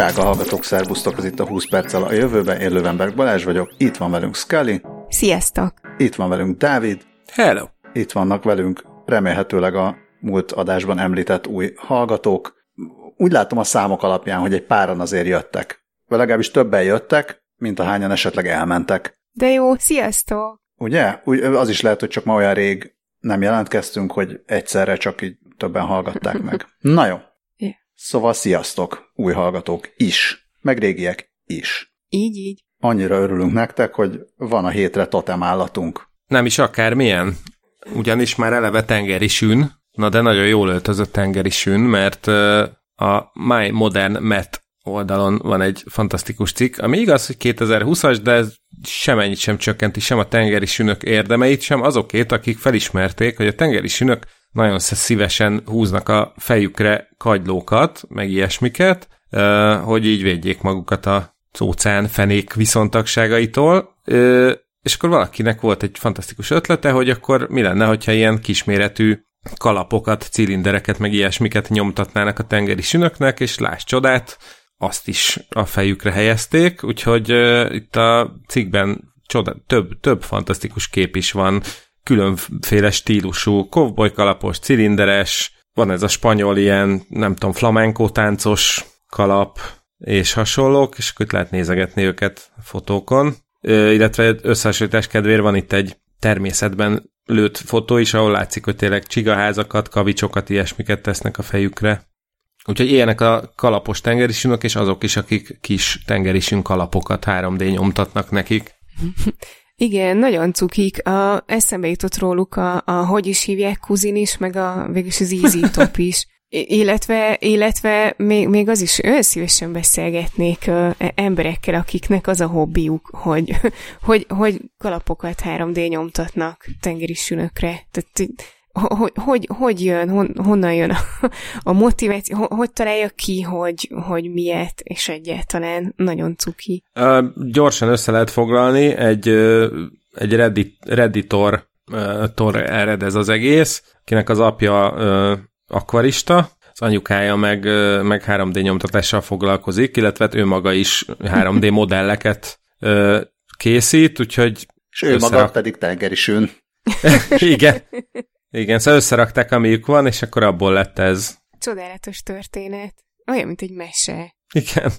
Drága hallgatók, szervusztok, ez itt a 20 perccel a jövőben, én Lövenberg Balázs vagyok, itt van velünk Scully. Sziasztok! Itt van velünk Dávid. Hello! Itt vannak velünk remélhetőleg a múlt adásban említett új hallgatók. Úgy látom a számok alapján, hogy egy páran azért jöttek. Vagy legalábbis többen jöttek, mint a hányan esetleg elmentek. De jó, sziasztok! Ugye? Úgy, az is lehet, hogy csak ma olyan rég nem jelentkeztünk, hogy egyszerre csak így többen hallgatták meg. Na jó. Yeah. Szóval sziasztok, új hallgatók is, meg régiek is. Így, így. Annyira örülünk nektek, hogy van a hétre totem állatunk. Nem is akármilyen, ugyanis már eleve tengeri sűn, na de nagyon jól öltözött tengeri sűn, mert a My Modern Met oldalon van egy fantasztikus cikk, ami igaz, hogy 2020-as, de ez semennyit sem csökkenti sem a tengeri sünök érdemeit, sem azokét, akik felismerték, hogy a tengeri sünök nagyon szívesen húznak a fejükre kagylókat, meg ilyesmiket, hogy így védjék magukat a óceán fenék viszontagságaitól, és akkor valakinek volt egy fantasztikus ötlete, hogy akkor mi lenne, hogyha ilyen kisméretű kalapokat, cilindereket, meg ilyesmiket nyomtatnának a tengeri sünöknek, és láss csodát, azt is a fejükre helyezték, úgyhogy itt a cikkben csoda, több, több fantasztikus kép is van, különféle stílusú, kovboly kalapos, cilinderes, van ez a spanyol ilyen, nem tudom, flamenco táncos kalap, és hasonlók, és akkor itt lehet nézegetni őket fotókon. Ö, illetve összehasonlítás kedvéért van itt egy természetben lőtt fotó is, ahol látszik, hogy tényleg csigaházakat, kavicsokat, ilyesmiket tesznek a fejükre. Úgyhogy ilyenek a kalapos tengerisünök, és azok is, akik kis tengerisünk kalapokat 3D nyomtatnak nekik. Igen, nagyon cukik. A, eszembe jutott róluk a, a hogy is hívják, kuzin is, meg a végülis az easy top is. Illetve, illetve még, még az is olyan szívesen beszélgetnék uh, emberekkel, akiknek az a hobbiuk, hogy, hogy, hogy kalapokat 3D nyomtatnak tengeri sünökre. Tehát hogy, hogy, hogy jön, hon, honnan jön a, a motiváció, hogy, hogy találja ki, hogy, hogy miért, és egyáltalán nagyon cuki. Uh, gyorsan össze lehet foglalni, egy, egy Reddit, Redditor uh, tor ered ez az egész, kinek az apja uh, akvarista, az anyukája meg, meg 3D nyomtatással foglalkozik, illetve hát ő maga is 3D modelleket készít, úgyhogy és ő összerak... maga pedig tengeri sűn. Igen. Igen, szóval összerakták, amiük van, és akkor abból lett ez. Csodálatos történet. Olyan, mint egy mese. Igen.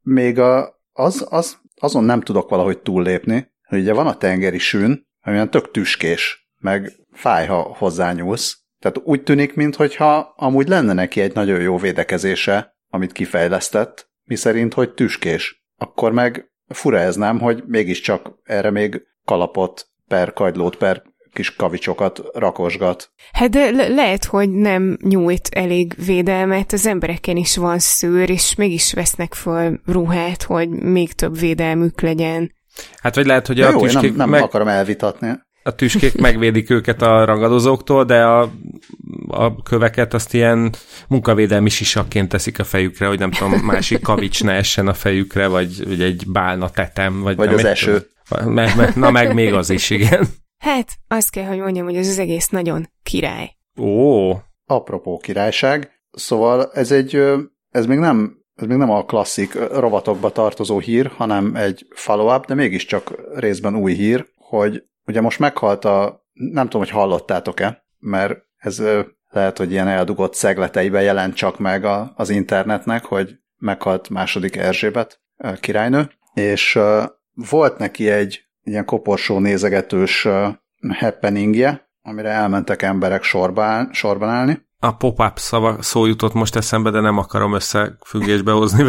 Még a, az, az, azon nem tudok valahogy túllépni, hogy ugye van a tengeri sűn, ami olyan tök tüskés, meg fáj, ha hozzányúlsz. Tehát úgy tűnik, mintha amúgy lenne neki egy nagyon jó védekezése, amit kifejlesztett, miszerint, hogy tüskés. Akkor meg fura ez nem, hogy mégiscsak erre még kalapot per kagylót per kis kavicsokat rakosgat. Hát de le- lehet, hogy nem nyújt elég védelmet, az embereken is van szőr, és mégis vesznek föl ruhát, hogy még több védelmük legyen. Hát vagy lehet, hogy de a jó, tüskék nem, nem meg... akarom elvitatni. A tüskék megvédik őket a ragadozóktól, de a, a köveket azt ilyen munkavédelmi sisakként teszik a fejükre, hogy nem tudom, másik kavics ne essen a fejükre, vagy, vagy egy bálna tetem. Vagy, vagy nem az eső. Meg, meg, na meg még az is, igen. Hát, azt kell, hogy mondjam, hogy ez az egész nagyon király. Ó. Apropó királyság, szóval ez egy, ez még nem ez még nem a klasszik rovatokba tartozó hír, hanem egy follow-up, de mégiscsak részben új hír, hogy ugye most meghalt a, nem tudom, hogy hallottátok-e, mert ez lehet, hogy ilyen eldugott szegleteiben jelent csak meg a, az internetnek, hogy meghalt második Erzsébet királynő, és volt neki egy ilyen koporsó nézegetős happeningje, amire elmentek emberek sorba, sorban állni. A pop-up szava, szó jutott most eszembe, de nem akarom összefüggésbe hozni.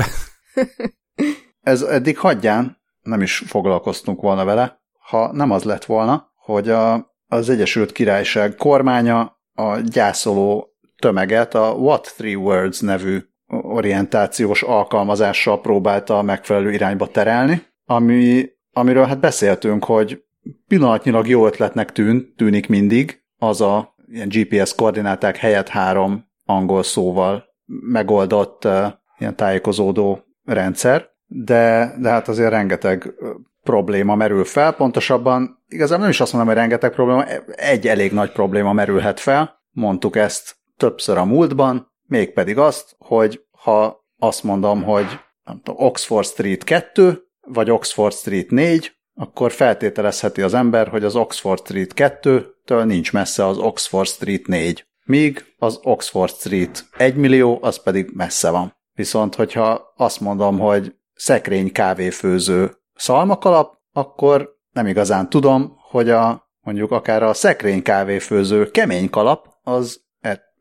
Ez eddig hagyján, nem is foglalkoztunk volna vele, ha nem az lett volna, hogy a, az Egyesült Királyság kormánya a gyászoló tömeget a What Three Words nevű orientációs alkalmazással próbálta a megfelelő irányba terelni, ami amiről hát beszéltünk, hogy pillanatnyilag jó ötletnek tűn, tűnik mindig, az a ilyen GPS koordináták helyett három angol szóval megoldott uh, ilyen tájékozódó rendszer, de, de hát azért rengeteg probléma merül fel, pontosabban igazából nem is azt mondom, hogy rengeteg probléma, egy elég nagy probléma merülhet fel, mondtuk ezt többször a múltban, mégpedig azt, hogy ha azt mondom, hogy nem tudom, Oxford Street 2, vagy Oxford Street 4, akkor feltételezheti az ember, hogy az Oxford Street 2-től nincs messze az Oxford Street 4, míg az Oxford Street 1 millió, az pedig messze van. Viszont, hogyha azt mondom, hogy szekrény kávéfőző szalmakalap, akkor nem igazán tudom, hogy a mondjuk akár a szekrény kávéfőző kemény kalap, az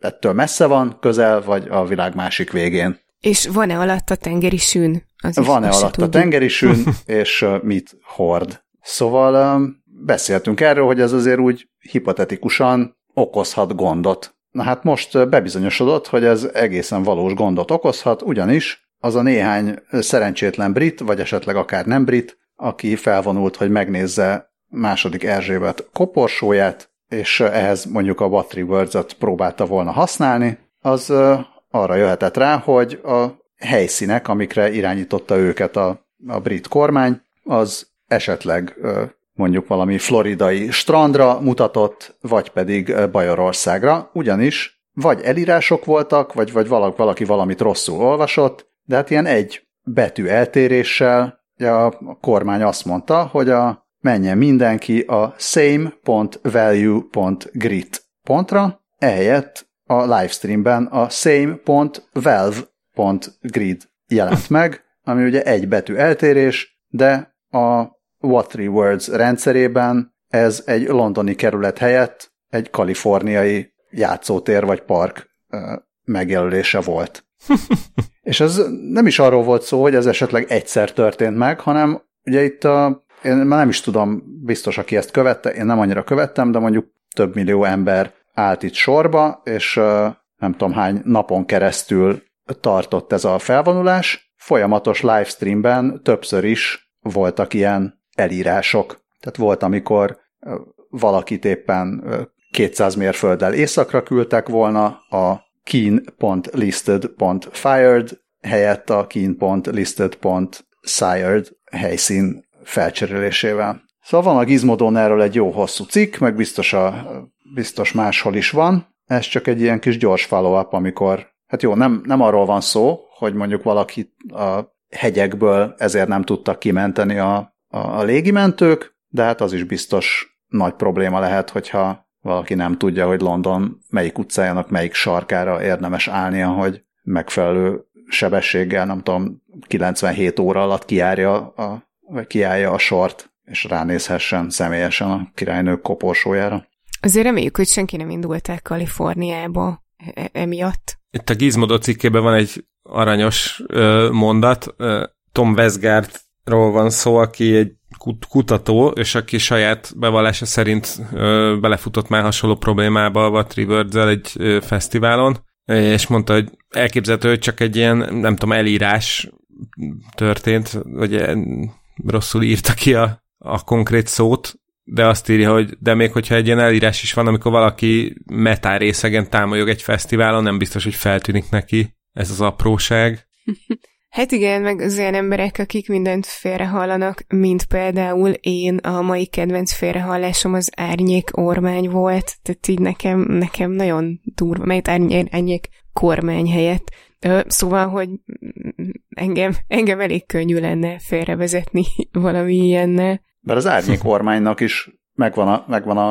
ettől messze van, közel, vagy a világ másik végén. És van-e alatt a tengeri sűn? Van-e alatt a tengeri sűn, és mit hord? Szóval beszéltünk erről, hogy ez azért úgy hipotetikusan okozhat gondot. Na hát most bebizonyosodott, hogy ez egészen valós gondot okozhat, ugyanis az a néhány szerencsétlen brit, vagy esetleg akár nem brit, aki felvonult, hogy megnézze második Erzsébet koporsóját, és ehhez mondjuk a Battery Words-et próbálta volna használni, az arra jöhetett rá, hogy a helyszínek, amikre irányította őket a, a brit kormány, az esetleg mondjuk valami floridai strandra mutatott, vagy pedig Bajorországra, ugyanis vagy elírások voltak, vagy, vagy valaki valamit rosszul olvasott, de hát ilyen egy betű eltéréssel a kormány azt mondta, hogy a menjen mindenki a same.value.grit pontra, ehelyett a livestreamben a same.valve.grid jelent meg, ami ugye egy betű eltérés, de a What Three Words rendszerében ez egy londoni kerület helyett egy kaliforniai játszótér vagy park megjelölése volt. És ez nem is arról volt szó, hogy ez esetleg egyszer történt meg, hanem ugye itt a én már nem is tudom, biztos, aki ezt követte, én nem annyira követtem, de mondjuk több millió ember állt itt sorba, és nem tudom hány napon keresztül tartott ez a felvonulás. Folyamatos livestreamben többször is voltak ilyen elírások. Tehát volt, amikor valakit éppen 200 mérfölddel északra küldtek volna, a keen.listed.fired helyett a keen.listed.sired helyszín felcserélésével. Szóval van a Gizmodon erről egy jó hosszú cikk, meg biztos, a, biztos máshol is van. Ez csak egy ilyen kis gyors follow-up, amikor, hát jó, nem, nem arról van szó, hogy mondjuk valaki a hegyekből ezért nem tudtak kimenteni a, a, a légimentők, de hát az is biztos nagy probléma lehet, hogyha valaki nem tudja, hogy London melyik utcájának melyik sarkára érdemes állnia, hogy megfelelő sebességgel, nem tudom, 97 óra alatt kijárja a kiállja a sort, és ránézhessen személyesen a királynő koporsójára. Azért reméljük, hogy senki nem indult el Kaliforniába e- emiatt. Itt a Gizmodo cikkében van egy aranyos ö, mondat. Tom Westgardról van szó, aki egy kutató, és aki saját bevallása szerint ö, belefutott már hasonló problémába a What egy ö, fesztiválon, és mondta, hogy elképzelhető, hogy csak egy ilyen, nem tudom, elírás történt, vagy rosszul írta ki a, a konkrét szót, de azt írja, hogy de még hogyha egy ilyen elírás is van, amikor valaki metál részegen támolyog egy fesztiválon, nem biztos, hogy feltűnik neki ez az apróság. Hát igen, meg az olyan emberek, akik mindent félrehallanak, mint például én, a mai kedvenc félrehallásom az árnyék ormány volt, tehát így nekem, nekem nagyon durva, mert árnyék kormány helyett Szóval, hogy engem, engem elég könnyű lenne félrevezetni valami ilyennel. Mert az árnyék kormánynak is megvan a, megvan a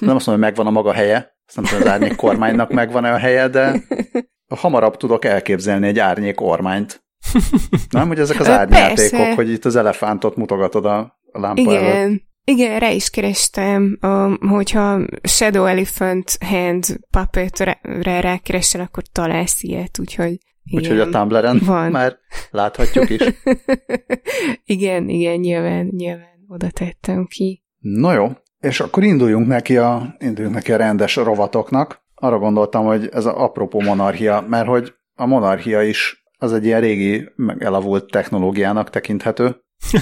nem azt mondom, hogy megvan a maga helye, azt nem tudom, az árnyék kormánynak megvan-e a helye, de hamarabb tudok elképzelni egy árnyék ormányt. Nem, hogy ezek az árnyátékok, hogy itt az elefántot mutogatod a, lámpa Igen. előtt. Igen, rá is kerestem, um, hogyha Shadow Elephant Hand Puppet-re rákeresel, akkor találsz ilyet, úgyhogy Úgyhogy a Tumblr-en van. már láthatjuk is. igen, igen, nyilván, nyilván oda tettem ki. No jó, és akkor induljunk neki a, induljunk neki a rendes rovatoknak. Arra gondoltam, hogy ez a apropó monarchia, mert hogy a monarchia is az egy ilyen régi, elavult technológiának tekinthető,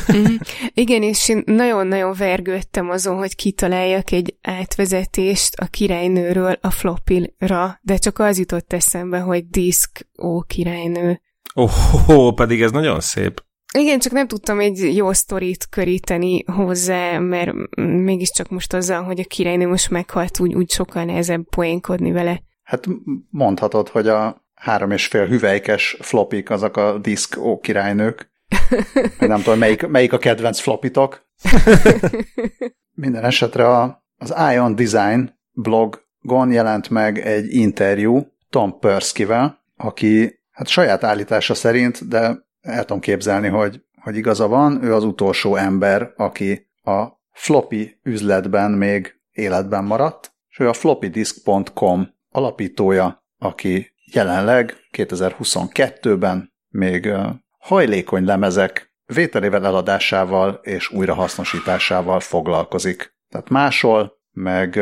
Mhm. Igen, és én nagyon-nagyon vergődtem azon, hogy kitaláljak egy átvezetést a királynőről a flopilra, de csak az jutott eszembe, hogy disk ó királynő. Oh, oh, pedig ez nagyon szép. Igen, csak nem tudtam egy jó sztorit köríteni hozzá, mert mégiscsak most azzal, hogy a királynő most meghalt, úgy, úgy sokkal nehezebb poénkodni vele. Hát mondhatod, hogy a, három és fél hüvelykes flopik, azok a diszk ó királynők. Nem tudom, melyik, melyik a kedvenc flopitok. Minden esetre a, az Ion Design blogon jelent meg egy interjú Tom Persky-vel, aki hát saját állítása szerint, de el tudom képzelni, hogy, hogy igaza van, ő az utolsó ember, aki a floppy üzletben még életben maradt, és ő a floppydisk.com alapítója, aki jelenleg 2022-ben még hajlékony lemezek vételével eladásával és újrahasznosításával foglalkozik. Tehát máshol, meg,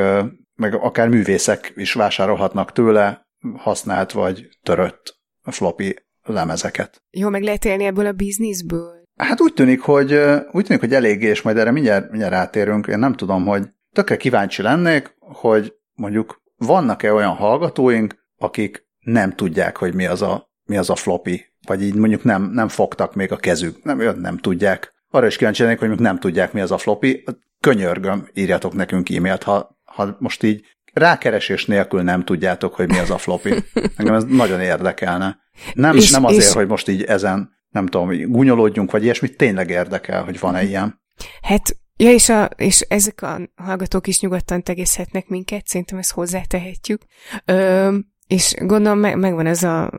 meg akár művészek is vásárolhatnak tőle használt vagy törött floppy lemezeket. Jó, meg lehet élni ebből a bizniszből. Hát úgy tűnik, hogy, úgy tűnik, hogy eléggé, és majd erre mindjárt, mindjárt rátérünk. Én nem tudom, hogy tökre kíváncsi lennék, hogy mondjuk vannak-e olyan hallgatóink, akik nem tudják, hogy mi az a, mi az a floppy, vagy így mondjuk nem, nem fogtak még a kezük, nem, nem tudják. Arra is kíváncsi lennék, hogy mondjuk nem tudják, mi az a floppy. Könyörgöm, írjatok nekünk e-mailt, ha, ha most így rákeresés nélkül nem tudjátok, hogy mi az a floppy. Engem ez nagyon érdekelne. Nem, és, nem azért, és... hogy most így ezen, nem tudom, gunyolódjunk, vagy ilyesmit, tényleg érdekel, hogy van-e ilyen. Hát Ja, és, a, és ezek a hallgatók is nyugodtan tegezhetnek minket, szerintem ezt hozzátehetjük. Ö, és gondolom meg, megvan ez a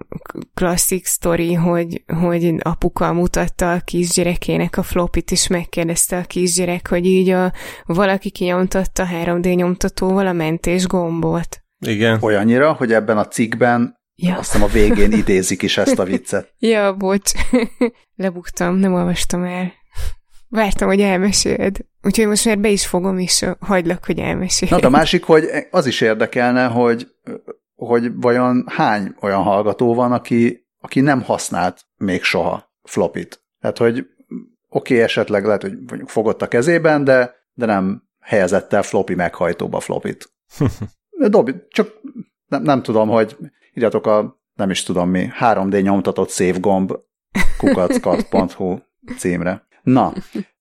klasszik sztori, hogy, hogy apuka mutatta a kisgyerekének a flopit, és megkérdezte a kisgyerek, hogy így a, valaki kinyomtatta 3D nyomtatóval a mentés gombot. Igen. Olyannyira, hogy ebben a cikkben ja. azt hiszem a végén idézik is ezt a viccet. ja, bocs. Lebuktam, nem olvastam el. Vártam, hogy elmeséld. Úgyhogy most már be is fogom, és hagylak, hogy elmeséld. Na, a másik, hogy az is érdekelne, hogy, hogy vajon hány olyan hallgató van, aki, aki nem használt még soha flopit. Tehát, hogy oké, okay, esetleg lehet, hogy mondjuk fogott a kezében, de, de nem helyezett el floppy meghajtóba flopit. Dobi, csak nem, nem tudom, hogy írjatok a, nem is tudom mi, 3D nyomtatott save gomb kukackat.hu címre. Na,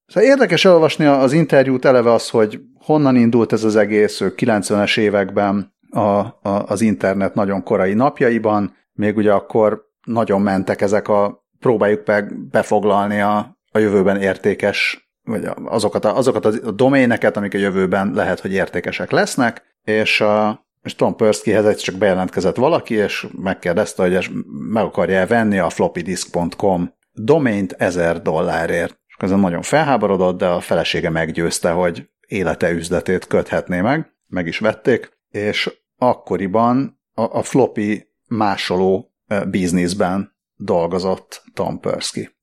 szóval érdekes elolvasni az interjút eleve az, hogy honnan indult ez az egész, 90-es években a, a, az internet nagyon korai napjaiban, még ugye akkor nagyon mentek ezek a, próbáljuk meg befoglalni a, a jövőben értékes, vagy azokat a, azokat a doméneket, amik a jövőben lehet, hogy értékesek lesznek, és, a, és Tom Perskyhez egy csak bejelentkezett valaki, és megkérdezte, hogy meg akarja venni a floppydisk.com domaint 1000 dollárért. Ezen nagyon felháborodott, de a felesége meggyőzte, hogy élete üzletét köthetné meg, meg is vették, és akkoriban a, a floppy másoló bizniszben dolgozott Tom Persky.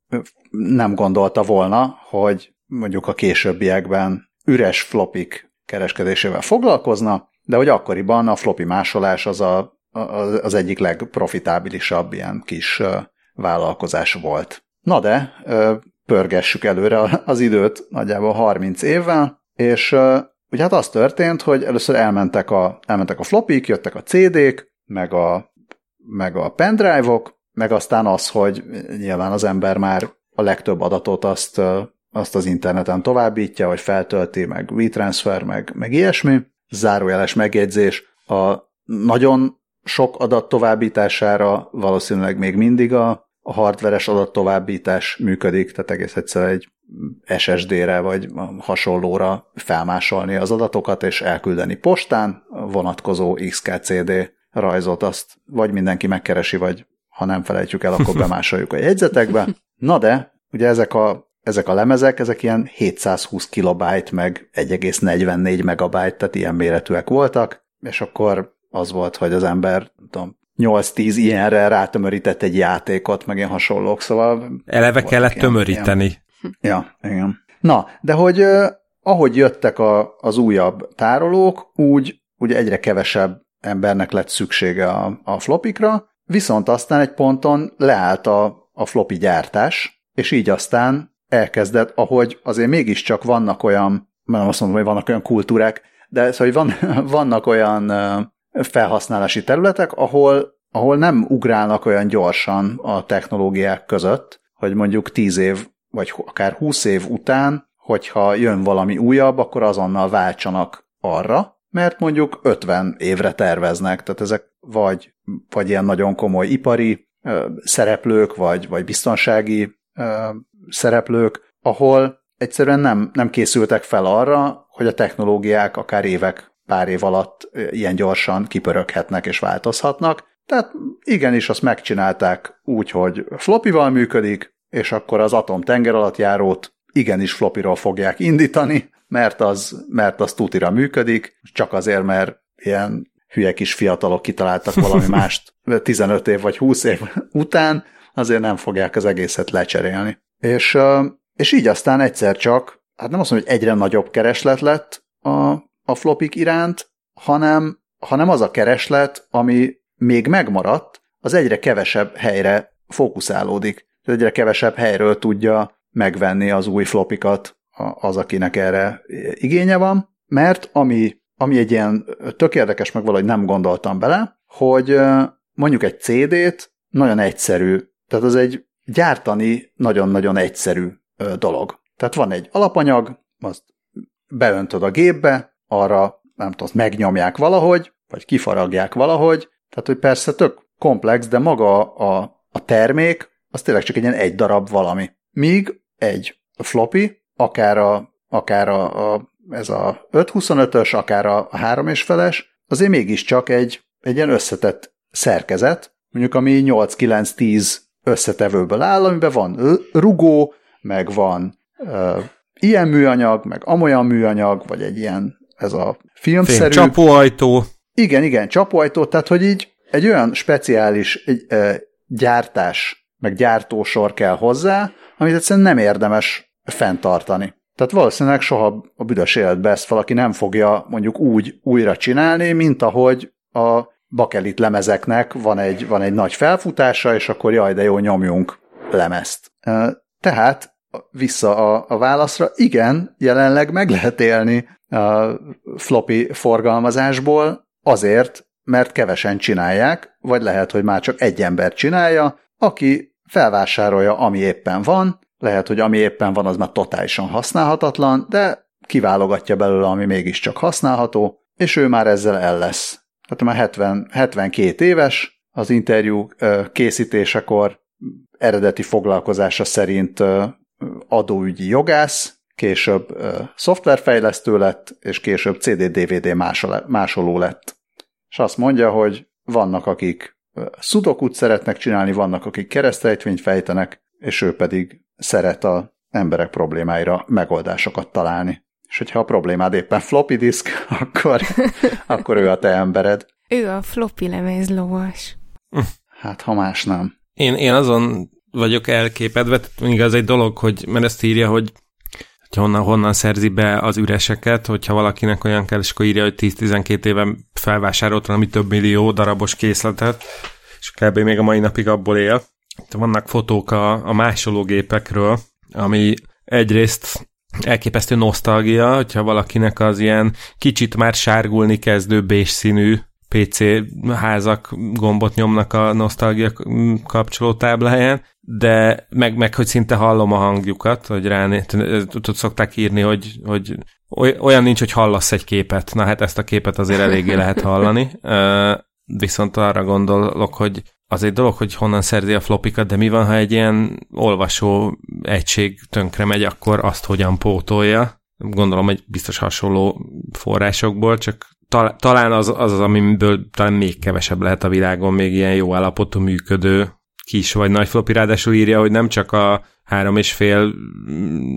Nem gondolta volna, hogy mondjuk a későbbiekben üres flopik kereskedésével foglalkozna, de hogy akkoriban a floppy másolás az a, az egyik legprofitábilisabb ilyen kis vállalkozás volt. Na de pörgessük előre az időt nagyjából 30 évvel, és ugye hát az történt, hogy először elmentek a, elmentek a flopik, jöttek a CD-k, meg a, meg a pendrive-ok, meg aztán az, hogy nyilván az ember már a legtöbb adatot azt, azt az interneten továbbítja, vagy feltölti, meg WeTransfer, meg, meg ilyesmi. Zárójeles megjegyzés, a nagyon sok adat továbbítására valószínűleg még mindig a a hardveres adattovábbítás működik, tehát egész egyszer egy SSD-re vagy hasonlóra felmásolni az adatokat és elküldeni postán, vonatkozó XKCD rajzot azt vagy mindenki megkeresi, vagy ha nem felejtjük el, akkor bemásoljuk a jegyzetekbe. Na de, ugye ezek a, ezek a lemezek, ezek ilyen 720 kilobájt meg 1,44 megabyte, tehát ilyen méretűek voltak, és akkor az volt, hogy az ember, tudom, 8-10 ilyenre rátömörített egy játékot, meg ilyen hasonlók, szóval... Eleve kellett ilyen, tömöríteni. Ilyen. Ja, igen. Na, de hogy ahogy jöttek a, az újabb tárolók, úgy ugye egyre kevesebb embernek lett szüksége a, a flopikra, viszont aztán egy ponton leállt a, a floppy gyártás, és így aztán elkezdett, ahogy azért mégiscsak vannak olyan, nem azt mondom, hogy vannak olyan kultúrák, de szóval van, vannak olyan felhasználási területek, ahol, ahol nem ugrálnak olyan gyorsan a technológiák között, hogy mondjuk 10 év, vagy akár 20 év után, hogyha jön valami újabb, akkor azonnal váltsanak arra, mert mondjuk 50 évre terveznek, tehát ezek vagy, vagy ilyen nagyon komoly ipari szereplők, vagy, vagy biztonsági szereplők, ahol egyszerűen nem, nem készültek fel arra, hogy a technológiák akár évek, pár év alatt ilyen gyorsan kipöröghetnek és változhatnak. Tehát igenis azt megcsinálták úgy, hogy flopival működik, és akkor az atom tenger alatt járót igenis flopiról fogják indítani, mert az, mert az tutira működik, csak azért, mert ilyen hülye kis fiatalok kitaláltak valami mást 15 év vagy 20 év után, azért nem fogják az egészet lecserélni. És, és így aztán egyszer csak, hát nem azt mondom, hogy egyre nagyobb kereslet lett a, a flopik iránt, hanem, hanem az a kereslet, ami még megmaradt, az egyre kevesebb helyre fókuszálódik. Egyre kevesebb helyről tudja megvenni az új flopikat az, akinek erre igénye van, mert ami, ami egy ilyen tök érdekes, meg valahogy nem gondoltam bele, hogy mondjuk egy CD-t nagyon egyszerű, tehát az egy gyártani nagyon-nagyon egyszerű dolog. Tehát van egy alapanyag, azt beöntöd a gépbe, arra nem tudom, megnyomják valahogy, vagy kifaragják valahogy, tehát hogy persze tök komplex, de maga a, a termék, az tényleg csak egy ilyen egy darab valami. Míg egy floppy, akár a, akár a, a ez a 525-ös, akár a 3 és feles, azért mégiscsak egy, egy ilyen összetett szerkezet, mondjuk ami 8-9-10 összetevőből áll, amiben van rugó, meg van uh, ilyen műanyag, meg amolyan műanyag, vagy egy ilyen, ez a filmszerű... Fém, csapóajtó. Igen, igen, csapóajtó, tehát hogy így egy olyan speciális egy, uh, gyártás, meg gyártósor kell hozzá, amit egyszerűen nem érdemes fenntartani. Tehát valószínűleg soha a büdös életbe ezt valaki nem fogja mondjuk úgy újra csinálni, mint ahogy a bakelit lemezeknek van egy, van egy nagy felfutása, és akkor jaj, de jó, nyomjunk lemezt. Tehát vissza a, a válaszra, igen, jelenleg meg lehet élni floppy forgalmazásból azért, mert kevesen csinálják, vagy lehet, hogy már csak egy ember csinálja, aki felvásárolja, ami éppen van, lehet, hogy ami éppen van, az már totálisan használhatatlan, de kiválogatja belőle, ami mégiscsak használható, és ő már ezzel el lesz. Hát már 70, 72 éves, az interjú készítésekor eredeti foglalkozása szerint adóügyi jogász, később szoftverfejlesztő lett, és később CD-DVD másoló lett. És azt mondja, hogy vannak, akik szudokut szeretnek csinálni, vannak, akik keresztrejtvényt fejtenek, és ő pedig szeret a emberek problémáira megoldásokat találni. És hogyha a problémád éppen floppy disk, akkor, akkor ő a te embered. Ő a floppy lemez lovas. Hát, ha más nem. Én, én azon vagyok elképedve, még az egy dolog, hogy, mert ezt írja, hogy honnan, honnan szerzi be az üreseket, hogyha valakinek olyan kell, és akkor írja, hogy 10-12 éve felvásárolt valami több millió darabos készletet, és kb. még a mai napig abból él. Vannak fotók a, a másológépekről, ami egyrészt elképesztő nosztalgia, hogyha valakinek az ilyen kicsit már sárgulni kezdő bés színű PC házak gombot nyomnak a nosztalgia kapcsolótábláján, de meg, meg hogy szinte hallom a hangjukat, hogy ráné, tudod, szokták írni, hogy, hogy olyan nincs, hogy hallasz egy képet. Na hát ezt a képet azért eléggé lehet hallani. Viszont arra gondolok, hogy az egy dolog, hogy honnan szerzi a flopikat, de mi van, ha egy ilyen olvasó egység tönkre megy, akkor azt hogyan pótolja? Gondolom, hogy biztos hasonló forrásokból, csak tal- talán az, az az, amiből talán még kevesebb lehet a világon, még ilyen jó állapotú működő kis vagy nagy floppy, ráadásul írja, hogy nem csak a három és fél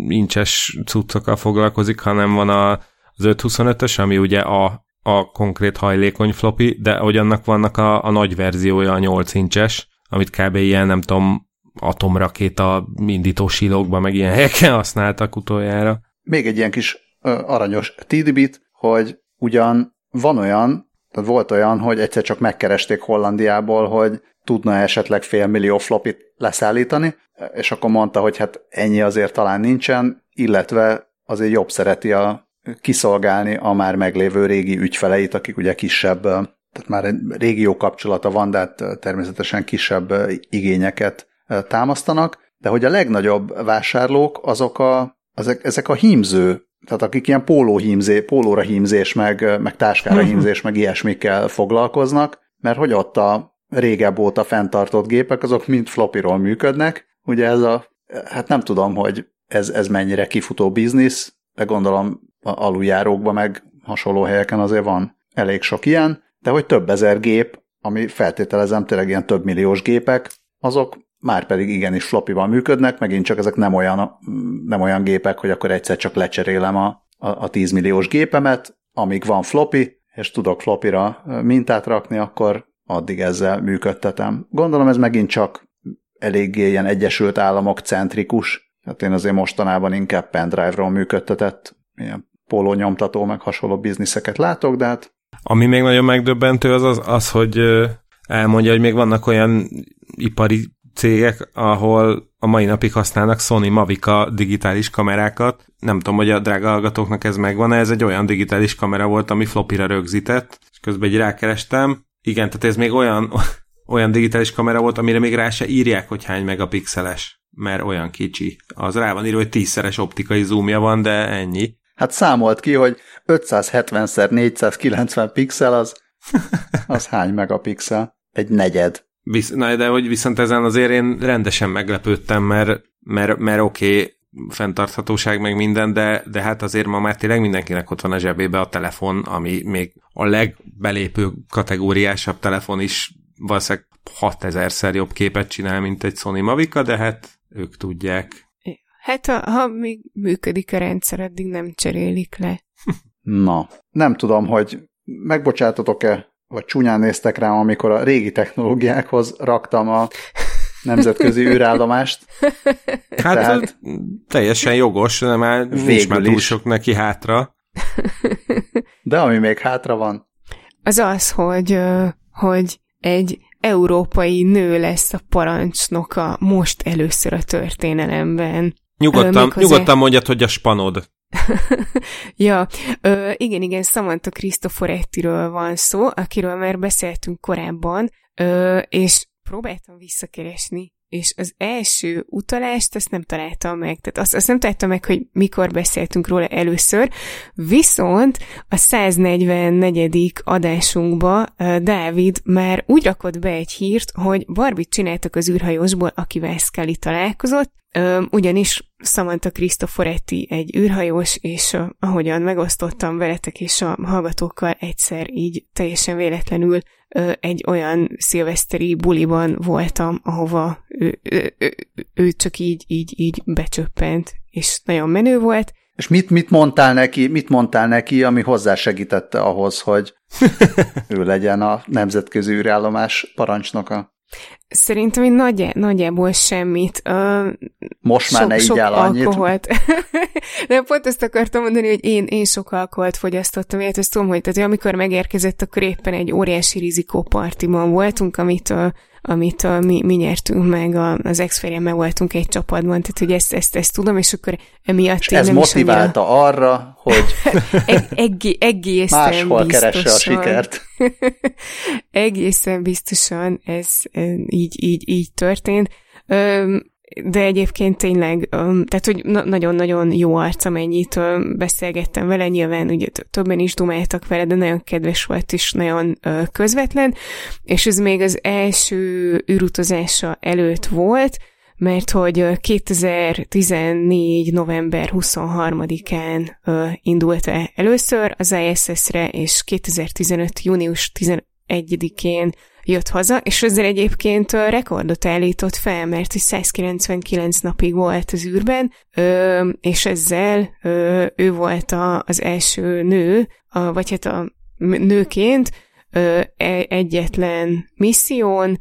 incses cuccokkal foglalkozik, hanem van a, az 525-ös, ami ugye a a konkrét hajlékony floppy, de hogy annak vannak a, a nagy verziója, a 8 incses, amit kb. ilyen, nem tudom, atomrakéta indító silókban, meg ilyen helyeken használtak utoljára. Még egy ilyen kis ö, aranyos tidbit, hogy ugyan van olyan, tehát volt olyan, hogy egyszer csak megkeresték Hollandiából, hogy tudna esetleg fél millió flopit leszállítani, és akkor mondta, hogy hát ennyi azért talán nincsen, illetve azért jobb szereti a kiszolgálni a már meglévő régi ügyfeleit, akik ugye kisebb, tehát már egy régió kapcsolata van, de hát természetesen kisebb igényeket támasztanak, de hogy a legnagyobb vásárlók azok a, azok, ezek a hímző, tehát akik ilyen póló hímzé, pólóra hímzés, meg, meg táskára hímzés, meg ilyesmikkel foglalkoznak, mert hogy ott a régebb óta fenntartott gépek, azok mind flopiról működnek. Ugye ez a, hát nem tudom, hogy ez, ez mennyire kifutó biznisz, de gondolom a aluljárókban meg hasonló helyeken azért van elég sok ilyen, de hogy több ezer gép, ami feltételezem tényleg ilyen több milliós gépek, azok már pedig igenis flopival működnek, megint csak ezek nem olyan, nem olyan gépek, hogy akkor egyszer csak lecserélem a, a, a 10 milliós gépemet, amíg van floppy, és tudok floppira mintát rakni, akkor addig ezzel működtetem. Gondolom ez megint csak eléggé ilyen Egyesült Államok centrikus, hát én azért mostanában inkább pendrive-ról működtetett ilyen pólónyomtató, meg hasonló bizniszeket látok, de hát... Ami még nagyon megdöbbentő az, az, az hogy elmondja, hogy még vannak olyan ipari cégek, ahol a mai napig használnak Sony Mavica digitális kamerákat. Nem tudom, hogy a drága hallgatóknak ez megvan -e. ez egy olyan digitális kamera volt, ami flopira rögzített, és közben egy rákerestem. Igen, tehát ez még olyan, olyan digitális kamera volt, amire még rá se írják, hogy hány megapixeles, mert olyan kicsi. Az rá van írva, hogy tízszeres optikai zoomja van, de ennyi. Hát számolt ki, hogy 570x490 pixel az, az hány megapixel? Egy negyed. Visz, na, de hogy viszont ezen azért én rendesen meglepődtem, mert, mert, mert oké, okay, fenntarthatóság meg minden, de, de hát azért ma már tényleg mindenkinek ott van a zsebébe a telefon, ami még a legbelépő kategóriásabb telefon is valószínűleg 6000-szer jobb képet csinál, mint egy Sony Mavica, de hát ők tudják. Hát ha, ha még működik a rendszer, addig nem cserélik le. Na, nem tudom, hogy megbocsátotok-e vagy csúnyán néztek rám, amikor a régi technológiákhoz raktam a nemzetközi űrállomást. Hát Tehát, teljesen jogos, de már nincs már túl sok neki hátra. De ami még hátra van. Az az, hogy, hogy egy európai nő lesz a parancsnoka most először a történelemben. Nyugodtan, nyugodtan mondjad, hogy a spanod. ja, ö, igen, igen, Samantha Cristoforettiről van szó, akiről már beszéltünk korábban, ö, és próbáltam visszakeresni, és az első utalást azt nem találtam meg, tehát azt, azt nem találtam meg, hogy mikor beszéltünk róla először, viszont a 144. adásunkba Dávid már úgy rakott be egy hírt, hogy Barbit csináltak az űrhajósból, akivel Scully találkozott, ugyanis Samantha Cristoforetti egy űrhajós, és ahogyan megosztottam veletek és a hallgatókkal egyszer így teljesen véletlenül egy olyan szilveszteri buliban voltam, ahova ő, ő, ő, ő csak így, így, így becsöppent, és nagyon menő volt. És mit, mit mondtál neki, mit mondtál neki, ami hozzásegítette ahhoz, hogy ő legyen a nemzetközi űrállomás parancsnoka? Szerintem én nagy, nagyjából semmit. Uh, Most már sok, ne annyit. Alkoholt. De pont ezt akartam mondani, hogy én, én sok alkoholt fogyasztottam, mert ezt tudom, hogy tehát, amikor megérkezett, akkor éppen egy óriási rizikópartiban voltunk, amit uh, amit a, mi, mi nyertünk meg, a, az ex meg voltunk egy csapatban, tehát hogy ezt, ezt, ezt tudom, és akkor emiatt és én ez nem motiválta annyira... arra, hogy Eg, egg, egészen máshol biztosan, keresse a sikert. egészen biztosan ez, ez így, így, így történt. Öm, de egyébként tényleg, tehát hogy nagyon-nagyon jó arc, amennyit beszélgettem vele, nyilván ugye többen is dumáltak vele, de nagyon kedves volt és nagyon közvetlen, és ez még az első űrutazása előtt volt, mert hogy 2014. november 23-án indult el először az ISS-re, és 2015. június 11-én jött haza, és ezzel egyébként rekordot állított fel, mert 199 napig volt az űrben, és ezzel ő volt a, az első nő, a, vagy hát a nőként e, egyetlen misszión,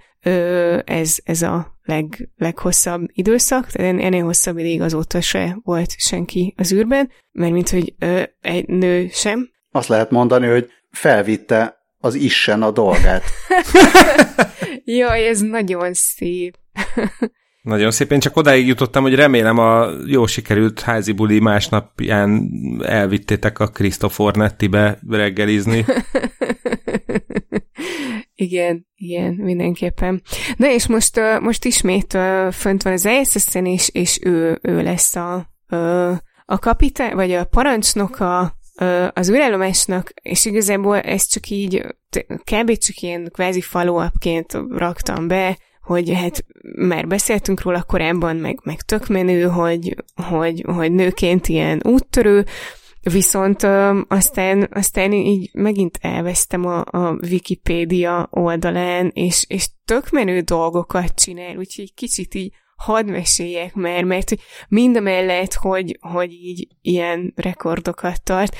ez, ez a leg, leghosszabb időszak, tehát ennél hosszabb ideig azóta se volt senki az űrben, mert mint hogy egy nő sem. Azt lehet mondani, hogy felvitte az Isten a dolgát. Jaj, ez nagyon szép. Nagyon szép. Én csak odáig jutottam, hogy remélem a jó sikerült házi buli másnapján elvittétek a Christopher Nettibe reggelizni. igen, igen, mindenképpen. Na és most, most ismét fönt van az ISS-en, és, és ő, ő lesz a, a kapitány, vagy a parancsnoka az űrállomásnak, és igazából ezt csak így, kb. csak ilyen kvázi follow raktam be, hogy hát már beszéltünk róla korábban, meg, meg tök menő, hogy, hogy, hogy nőként ilyen úttörő, viszont ö, aztán, aztán így megint elvesztem a, a Wikipédia oldalán, és, és tök menő dolgokat csinál, úgyhogy kicsit így hadd meséljek már, mert mind a mellett, hogy, hogy így ilyen rekordokat tart,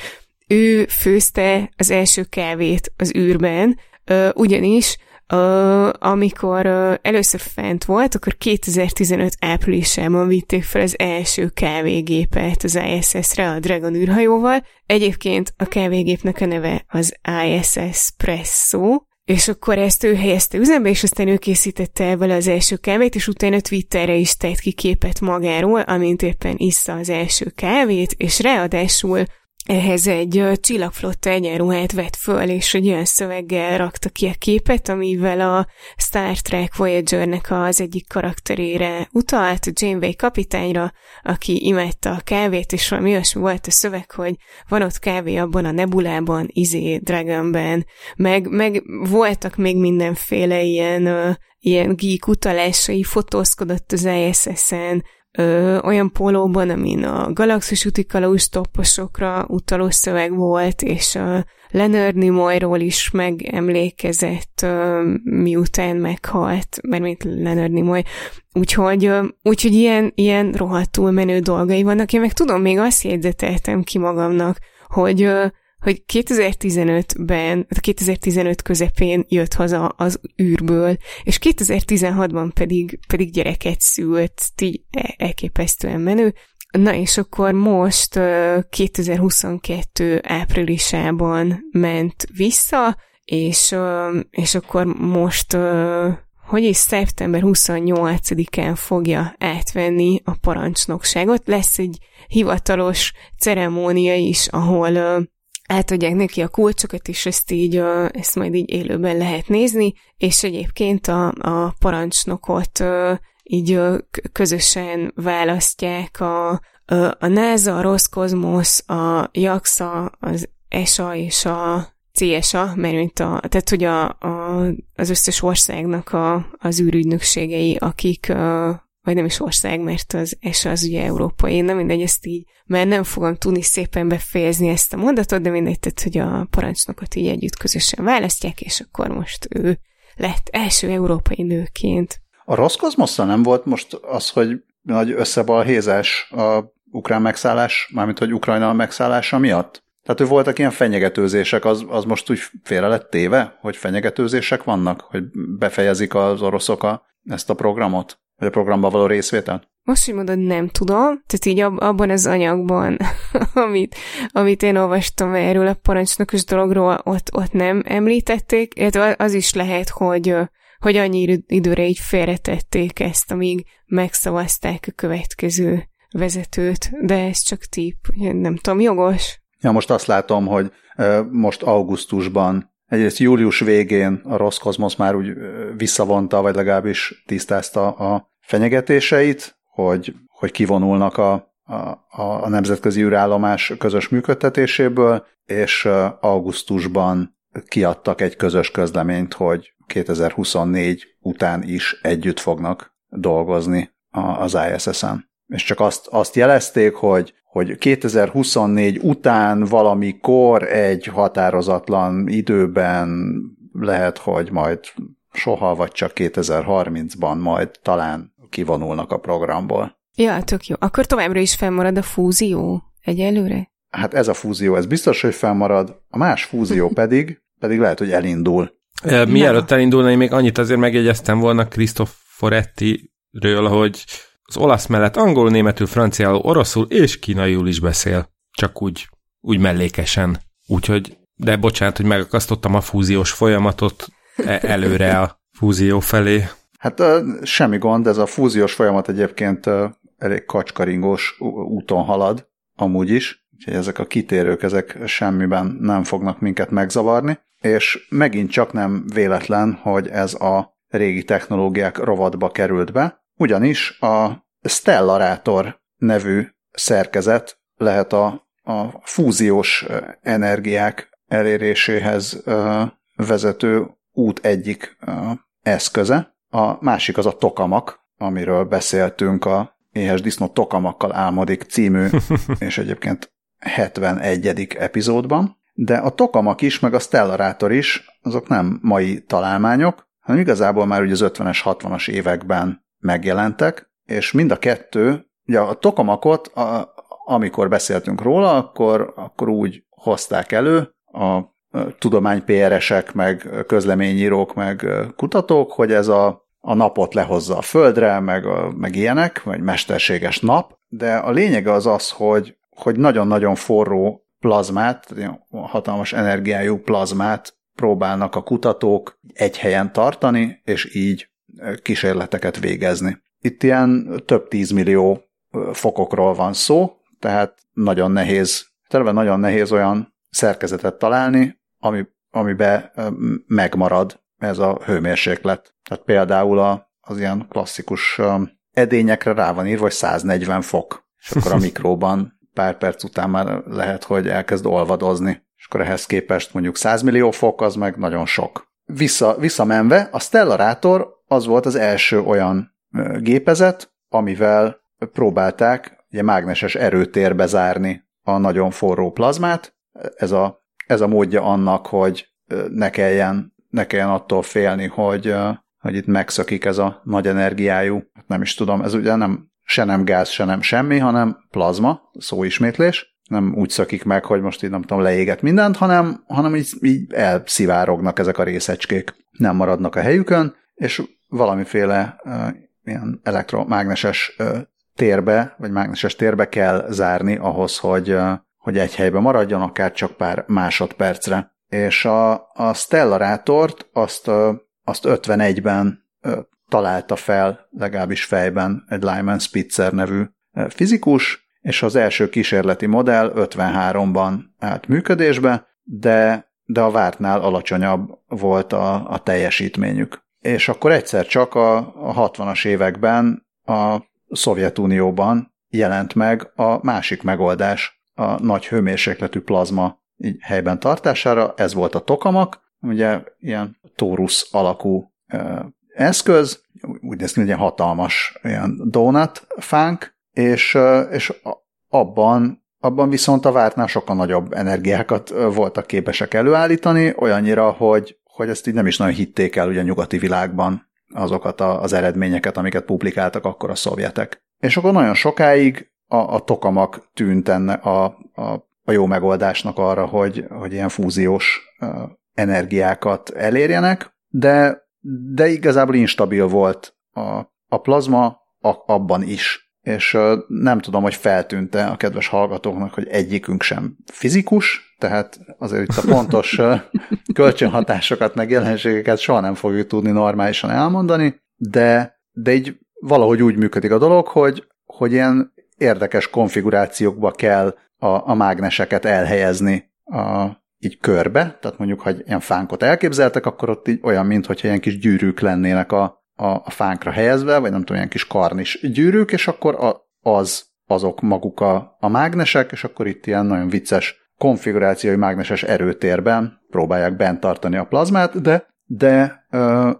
ő főzte az első kávét az űrben, ugyanis amikor először fent volt, akkor 2015 áprilisában vitték fel az első kávégépet az ISS-re a Dragon űrhajóval. Egyébként a kávégépnek a neve az ISS Presso, és akkor ezt ő helyezte üzembe, és aztán ő készítette el az első kávét, és utána Twitterre is tett ki képet magáról, amint éppen issza az első kávét, és ráadásul ehhez egy csillagflotta egyenruhát vett föl, és egy olyan szöveggel rakta ki a képet, amivel a Star Trek Voyager-nek az egyik karakterére utalt, Janeway kapitányra, aki imádta a kávét, és valami olyasmi volt a szöveg, hogy van ott kávé abban a nebulában, izé, Dragonben, meg, meg voltak még mindenféle ilyen, ilyen geek utalásai, fotózkodott az ISS-en, ö, olyan pólóban, amin a galaxis úti kalauz topposokra utaló szöveg volt, és a Leonard Nimoyról is megemlékezett, ö, miután meghalt, mert mint Leonard Nimoy. Úgyhogy, ö, úgyhogy ilyen, ilyen rohadtul menő dolgai vannak. Én meg tudom, még azt jegyzeteltem ki magamnak, hogy ö, hogy 2015-ben, 2015 közepén jött haza az űrből, és 2016-ban pedig, pedig gyereket szült, így e, elképesztően menő. Na és akkor most 2022 áprilisában ment vissza, és, és akkor most hogy is szeptember 28-án fogja átvenni a parancsnokságot. Lesz egy hivatalos ceremónia is, ahol átadják neki a kulcsokat, és ezt így, ezt majd így élőben lehet nézni, és egyébként a, a parancsnokot így közösen választják a, a NASA, a Roszkozmosz, a JAXA, az ESA és a CSA, mert mint a, tehát hogy a, a, az összes országnak a, az űrügynökségei, akik vagy nem is ország, mert az ESA az ugye európai, nem mindegy, ezt így, mert nem fogom tudni szépen befejezni ezt a mondatot, de mindegy, tehát, hogy a parancsnokot így együtt közösen választják, és akkor most ő lett első európai nőként. A Roszkozmosszal nem volt most az, hogy nagy összebalhézás a ukrán megszállás, mármint hogy Ukrajna megszállása miatt? Tehát, hogy voltak ilyen fenyegetőzések, az, az most úgy félre lett téve, hogy fenyegetőzések vannak, hogy befejezik az oroszok a, ezt a programot? Vagy a programban való részvétel? Most, hogy mondod, nem tudom. Tehát így ab, abban az anyagban, amit, amit én olvastam erről a parancsnokos dologról, ott, ott nem említették. Illetve az is lehet, hogy, hogy annyi időre így félretették ezt, amíg megszavazták a következő vezetőt, de ez csak tip, nem tudom, jogos. Ja, most azt látom, hogy most augusztusban Egyrészt július végén a Roszkozmosz már úgy visszavonta, vagy legalábbis tisztázta a fenyegetéseit, hogy, hogy kivonulnak a, a, a nemzetközi űrállomás közös működtetéséből, és augusztusban kiadtak egy közös közleményt, hogy 2024 után is együtt fognak dolgozni az ISS-en. És csak azt, azt jelezték, hogy hogy 2024 után valamikor egy határozatlan időben lehet, hogy majd soha, vagy csak 2030-ban majd talán kivonulnak a programból. Ja, tök jó. Akkor továbbra is fennmarad a fúzió egyelőre? Hát ez a fúzió, ez biztos, hogy fennmarad. A más fúzió pedig, pedig lehet, hogy elindul. Mielőtt elindulna, én még annyit azért megjegyeztem volna Krisztoforetti-ről, hogy az olasz mellett angol, németül, franciául, oroszul és kínaiul is beszél. Csak úgy, úgy mellékesen. Úgyhogy, de bocsánat, hogy megakasztottam a fúziós folyamatot e- előre a fúzió felé. Hát semmi gond, ez a fúziós folyamat egyébként elég kacskaringós úton halad, amúgy is, úgyhogy ezek a kitérők, ezek semmiben nem fognak minket megzavarni, és megint csak nem véletlen, hogy ez a régi technológiák rovatba került be, ugyanis a Stellarator nevű szerkezet lehet a a fúziós energiák eléréséhez vezető út egyik eszköze. A másik az a tokamak, amiről beszéltünk a Éhes Disznó Tokamakkal álmodik című, és egyébként 71. epizódban. De a tokamak is, meg a Stellarátor is, azok nem mai találmányok, hanem igazából már ugye az 50-es, 60-as években megjelentek, és mind a kettő, ugye a tokamakot, a, amikor beszéltünk róla, akkor, akkor úgy hozták elő a tudomány PR-esek, meg közleményírók, meg kutatók, hogy ez a, a napot lehozza a földre, meg, a, meg ilyenek, vagy mesterséges nap, de a lényege az az, hogy, hogy nagyon-nagyon forró plazmát, hatalmas energiájú plazmát próbálnak a kutatók egy helyen tartani, és így kísérleteket végezni. Itt ilyen több tízmillió fokokról van szó, tehát nagyon nehéz, terve nagyon nehéz olyan szerkezetet találni, ami, amiben megmarad ez a hőmérséklet. Tehát például a, az ilyen klasszikus edényekre rá van írva, hogy 140 fok, és akkor a mikróban pár perc után már lehet, hogy elkezd olvadozni, és akkor ehhez képest mondjuk 100 millió fok, az meg nagyon sok. Vissza, visszamenve, a Stellarátor az volt az első olyan gépezet, amivel próbálták ugye mágneses erőtérbe zárni a nagyon forró plazmát. Ez a, ez a módja annak, hogy ne kelljen, ne kelljen attól félni, hogy, hogy itt megszökik ez a nagy energiájú, nem is tudom, ez ugye nem se nem gáz, se nem semmi, hanem plazma, szóismétlés. Nem úgy szökik meg, hogy most így nem tudom, leéget mindent, hanem, hanem így, így elszivárognak ezek a részecskék. Nem maradnak a helyükön, és valamiféle ilyen elektromágneses térbe, vagy mágneses térbe kell zárni ahhoz, hogy, hogy egy helybe maradjon, akár csak pár másodpercre. És a, a stellarátort azt, azt 51-ben uh, találta fel, legalábbis fejben egy Lyman Spitzer nevű fizikus, és az első kísérleti modell 53-ban állt működésbe, de, de a vártnál alacsonyabb volt a, a teljesítményük. És akkor egyszer csak a, a 60-as években a Szovjetunióban jelent meg a másik megoldás a nagy hőmérsékletű plazma így helyben tartására, ez volt a tokamak, ugye ilyen tórusz alakú eszköz, úgy néz ki, hogy egy hatalmas ilyen donut fánk, és, és abban, abban viszont a vártnál sokkal nagyobb energiákat voltak képesek előállítani, olyannyira, hogy, hogy ezt így nem is nagyon hitték el ugye a nyugati világban azokat a, az eredményeket, amiket publikáltak akkor a szovjetek. És akkor nagyon sokáig a, a tokamak tűnt enne a, a, a jó megoldásnak arra, hogy, hogy ilyen fúziós energiákat elérjenek, de de igazából instabil volt a, a plazma a, abban is. És nem tudom, hogy feltűnte a kedves hallgatóknak, hogy egyikünk sem fizikus, tehát azért itt a pontos kölcsönhatásokat, meg jelenségeket soha nem fogjuk tudni normálisan elmondani, de, de így valahogy úgy működik a dolog, hogy, hogy ilyen érdekes konfigurációkba kell a, a mágneseket elhelyezni a, így körbe, tehát mondjuk, hogy ilyen fánkot elképzeltek, akkor ott így olyan, mintha ilyen kis gyűrűk lennének a, a, a fánkra helyezve, vagy nem tudom, ilyen kis karnis gyűrűk, és akkor a, az, azok maguk a, a mágnesek, és akkor itt ilyen nagyon vicces konfigurációi mágneses erőtérben próbálják bent tartani a plazmát, de, de ö,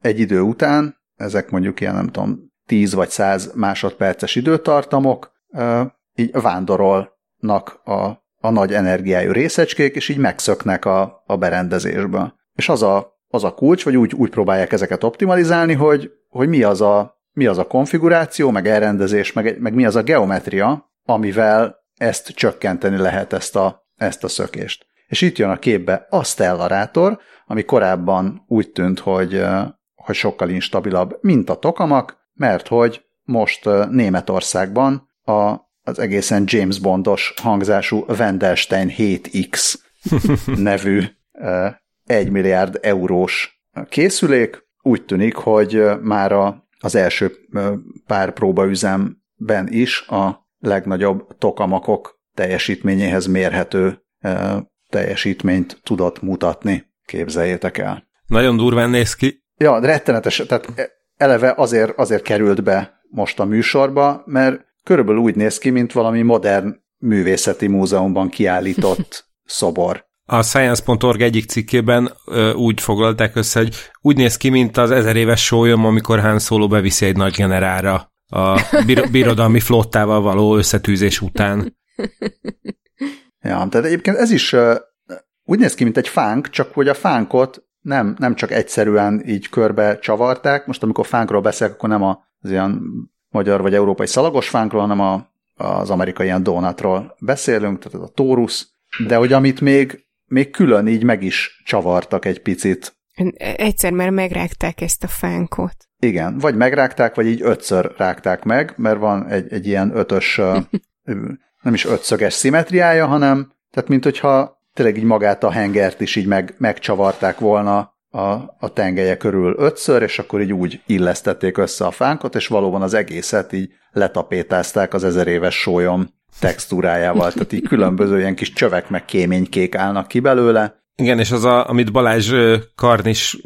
egy idő után, ezek mondjuk ilyen nem tudom, 10 vagy 100 másodperces időtartamok, ö, így vándorolnak a a nagy energiájú részecskék, és így megszöknek a, a berendezésből. És az a, az a kulcs, vagy úgy, úgy próbálják ezeket optimalizálni, hogy, hogy mi, az a, mi az a konfiguráció, meg elrendezés, meg, meg mi az a geometria, amivel ezt csökkenteni lehet, ezt a, ezt a szökést. És itt jön a képbe a Stellarátor, ami korábban úgy tűnt, hogy, hogy sokkal instabilabb, mint a tokamak, mert hogy most Németországban a az egészen James Bondos hangzású Wendelstein 7X nevű 1 milliárd eurós készülék. Úgy tűnik, hogy már a, az első pár próbaüzemben is a legnagyobb tokamakok teljesítményéhez mérhető teljesítményt tudott mutatni. Képzeljétek el. Nagyon durván néz ki. Ja, de rettenetes, tehát eleve azért, azért került be most a műsorba, mert körülbelül úgy néz ki, mint valami modern művészeti múzeumban kiállított szobor. A Science.org egyik cikkében ö, úgy foglalták össze, hogy úgy néz ki, mint az ezer éves sólyom, amikor Han Solo beviszi egy nagy generára a bir- birodalmi flottával való összetűzés után. Ja, tehát egyébként ez is úgy néz ki, mint egy fánk, csak hogy a fánkot nem, nem csak egyszerűen így körbe csavarták. Most amikor fánkról beszélek, akkor nem az ilyen magyar vagy európai szalagos fánkról, hanem a, az amerikai ilyen donutról beszélünk, tehát ez a tórusz, de hogy amit még, még külön így meg is csavartak egy picit. Egyszer már megrágták ezt a fánkot. Igen, vagy megrágták, vagy így ötször rágták meg, mert van egy, egy ilyen ötös, nem is ötszöges szimetriája, hanem tehát mint hogyha tényleg így magát a hengert is így meg, megcsavarták volna a, a tengelye körül ötször, és akkor így úgy illesztették össze a fánkot, és valóban az egészet így letapétázták az ezer éves sólyom textúrájával, tehát így különböző ilyen kis csövek meg kéménykék állnak ki belőle. Igen, és az, a, amit Balázs karnis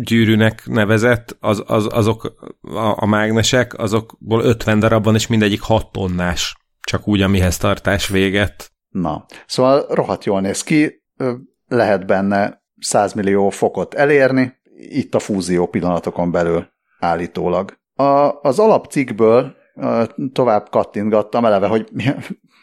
gyűrűnek nevezett, az, az, azok a, a mágnesek, azokból 50 darab van, és mindegyik 6 tonnás, csak úgy, amihez tartás véget. Na, szóval rohadt jól néz ki, lehet benne 100 millió fokot elérni, itt a fúzió pillanatokon belül állítólag. A, az alapcikkből tovább kattintgattam eleve, hogy mi,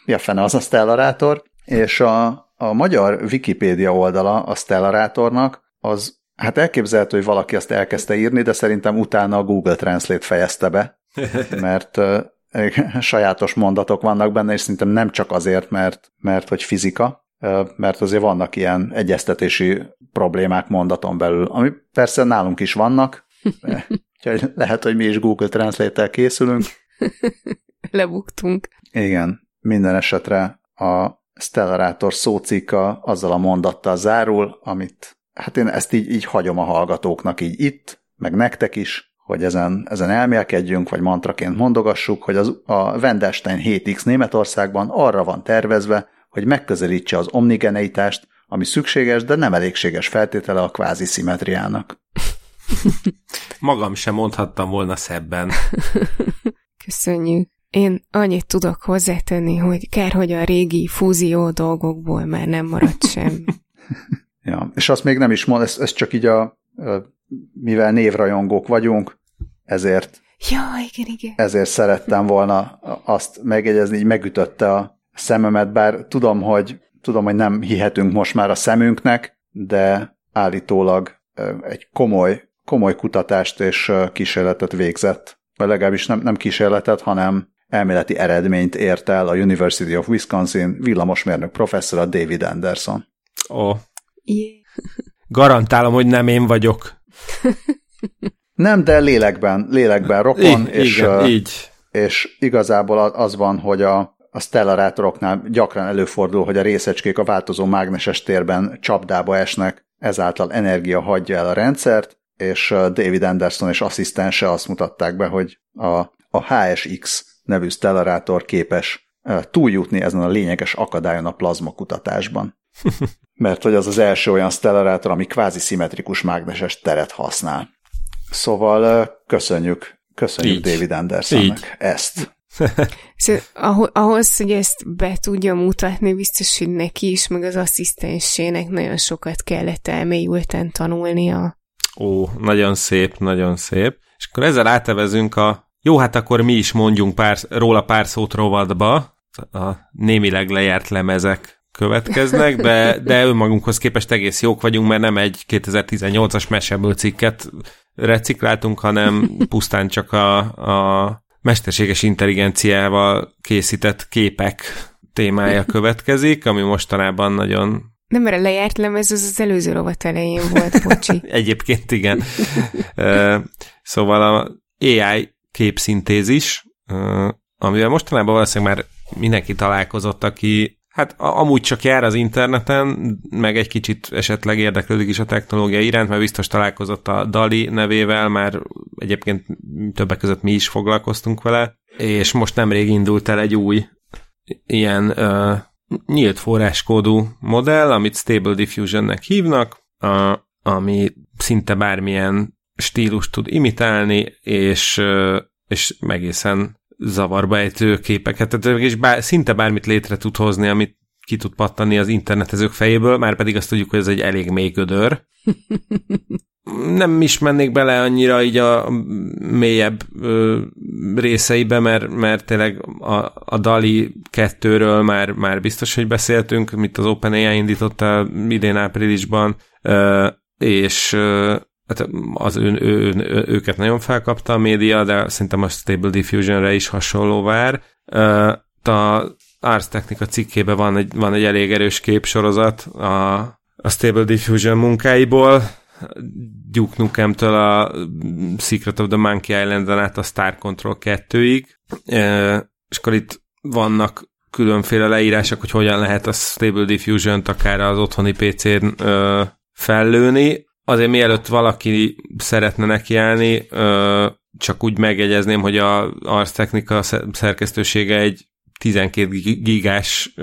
mi a fene az a Stellarátor, és a, a magyar Wikipédia oldala a Stellarátornak, az hát elképzelhető, hogy valaki azt elkezdte írni, de szerintem utána a Google Translate fejezte be, mert sajátos mondatok vannak benne, és szerintem nem csak azért, mert, mert hogy fizika, mert azért vannak ilyen egyeztetési problémák mondaton belül, ami persze nálunk is vannak, úgyhogy lehet, hogy mi is Google Translate-tel készülünk. Lebuktunk. Igen, minden esetre a Stellarator szócika azzal a mondattal zárul, amit, hát én ezt így, így hagyom a hallgatóknak így itt, meg nektek is, hogy ezen, ezen elmélkedjünk, vagy mantraként mondogassuk, hogy az, a Wendestein 7X Németországban arra van tervezve, hogy megközelítse az omnigeneitást, ami szükséges, de nem elégséges feltétele a kvázi szimetriának. Magam sem mondhattam volna szebben. Köszönjük. Én annyit tudok hozzátenni, hogy kár, hogy a régi fúzió dolgokból már nem maradt sem. ja, és azt még nem is mond, ez, ez csak így a, mivel névrajongók vagyunk, ezért ja, igen, igen. ezért szerettem volna azt megjegyezni, így megütötte a szememet, bár tudom, hogy tudom, hogy nem hihetünk most már a szemünknek, de állítólag egy komoly, komoly kutatást és kísérletet végzett. Vagy legalábbis nem, nem kísérletet, hanem elméleti eredményt ért el a University of Wisconsin villamosmérnök professzora David Anderson. Ó. Oh. Yeah. Garantálom, hogy nem én vagyok. Nem, de lélekben, lélekben rokon, I- és, igen, így. és igazából az van, hogy a, a stellarátoroknál gyakran előfordul, hogy a részecskék a változó mágneses térben csapdába esnek, ezáltal energia hagyja el a rendszert, és David Anderson és asszisztense azt mutatták be, hogy a, a HSX nevű stellarátor képes túljutni ezen a lényeges akadályon a plazma kutatásban. Mert hogy az az első olyan stellarátor, ami kvázi szimmetrikus mágneses teret használ. Szóval köszönjük, köszönjük Így. David Andersonnak ezt. szóval, ahhoz, hogy ezt be tudja mutatni, biztos, hogy neki is, meg az asszisztensének nagyon sokat kellett elmélyülten tanulnia. Ó, nagyon szép, nagyon szép. És akkor ezzel átevezünk a jó, hát akkor mi is mondjunk pár, róla pár szót rovatba, a némileg lejárt lemezek következnek, de, de önmagunkhoz képest egész jók vagyunk, mert nem egy 2018-as meseből cikket recikláltunk, hanem pusztán csak a, a mesterséges intelligenciával készített képek témája következik, ami mostanában nagyon... Nem, mert a lejárt lemez az az előző rovat elején volt, bocsi. Egyébként igen. szóval a AI képszintézis, amivel mostanában valószínűleg már mindenki találkozott, aki Hát amúgy csak jár az interneten, meg egy kicsit esetleg érdeklődik is a technológia iránt, mert biztos találkozott a Dali nevével, már egyébként többek között mi is foglalkoztunk vele, és most nemrég indult el egy új ilyen uh, nyílt forráskódú modell, amit Stable Diffusionnek hívnak, uh, ami szinte bármilyen stílus tud imitálni, és, uh, és egészen zavarba ejtő képeket, tehát és bár, szinte bármit létre tud hozni, amit ki tud pattani az internetezők fejéből, már pedig azt tudjuk, hogy ez egy elég mély gödör. Nem is mennék bele annyira így a mélyebb ö, részeibe, mert, mert tényleg a, a Dali 2-ről már, már biztos, hogy beszéltünk, mit az OpenAI indította idén áprilisban, ö, és ö, hát az ő, ő, ő, őket nagyon felkapta a média, de szerintem a Stable Diffusion-re is hasonló vár. A Ars Technica cikkében van egy, van egy elég erős képsorozat a, a Stable Diffusion munkáiból, Duke Nukem-től a Secret of the Monkey Island-en át a Star Control 2-ig, e, és akkor itt vannak különféle leírások, hogy hogyan lehet a Stable Diffusion-t akár az otthoni PC-n fellőni. Azért mielőtt valaki szeretne nekiállni, csak úgy megjegyezném, hogy a Ars Technica szerkesztősége egy 12 gigás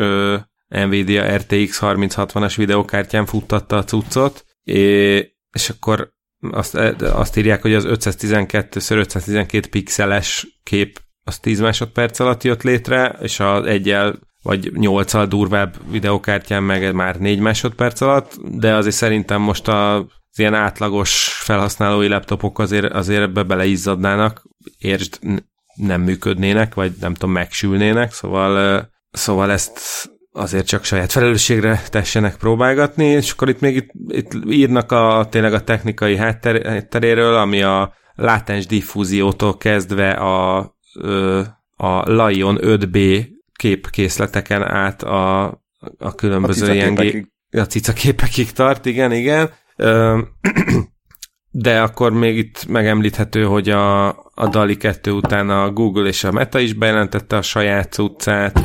Nvidia RTX 3060-as videokártyán futtatta a cuccot, és, akkor azt, azt írják, hogy az 512x512 pixeles kép az 10 másodperc alatt jött létre, és az egyel vagy 8 durvább videokártyán meg már 4 másodperc alatt, de azért szerintem most a, az ilyen átlagos felhasználói laptopok azért, azért ebbe beleizzadnának, értsd, nem működnének, vagy nem tudom, megsülnének, szóval, szóval ezt azért csak saját felelősségre tessenek próbálgatni, és akkor itt még itt, itt írnak a, tényleg a technikai hátteréről, ami a látens diffúziótól kezdve a, a Lion 5B képkészleteken át a, a különböző a ilyen a cica képekig tart, igen, igen. De akkor még itt megemlíthető, hogy a, a DALI 2 után a Google és a Meta is bejelentette a saját cuccát,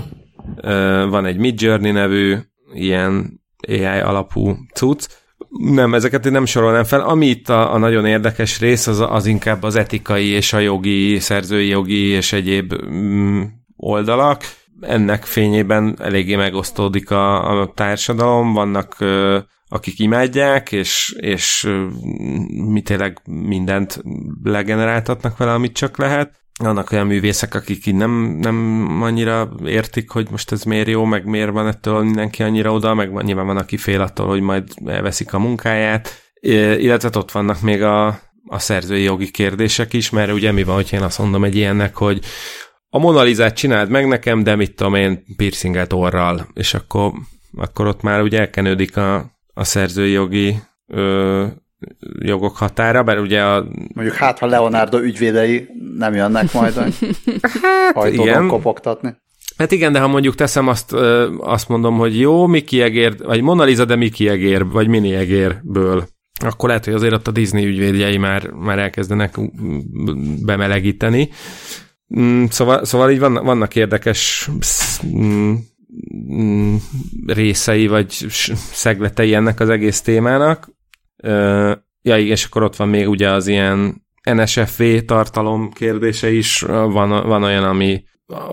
van egy Midjourney nevű ilyen AI alapú cucc, nem, ezeket én nem sorolnám fel. Ami itt a, a nagyon érdekes rész, az, az inkább az etikai és a jogi, szerzői jogi és egyéb mm, oldalak. Ennek fényében eléggé megosztódik a, a társadalom, vannak ö, akik imádják, és, és mi tényleg mindent legeneráltatnak vele, amit csak lehet. Vannak olyan művészek, akik így nem, nem annyira értik, hogy most ez miért jó, meg miért van ettől mindenki annyira oda, meg nyilván van, aki fél attól, hogy majd elveszik a munkáját, illetve ott vannak még a, a szerzői jogi kérdések is, mert ugye mi van, hogy én azt mondom egy ilyennek, hogy a Monalizát csináld meg nekem, de mit tudom én, piercinget orral, és akkor, akkor ott már ugye elkenődik a, a szerzői jogi ö, jogok határa, bár ugye a... Mondjuk hát, ha Leonardo ügyvédei nem jönnek majd hát, igen. kopogtatni. Hát igen, de ha mondjuk teszem azt, ö, azt mondom, hogy jó, Miki Egér, vagy Mona Lisa, de Miki Egér, vagy Mini Egérből, akkor lehet, hogy azért ott a Disney ügyvédjei már, már elkezdenek bemelegíteni. Mm, szóval, szóval így vannak, vannak érdekes mm, Mm, részei, vagy szegletei ennek az egész témának. Ja, igen, és akkor ott van még ugye az ilyen NSFV tartalom kérdése is, van, van olyan, ami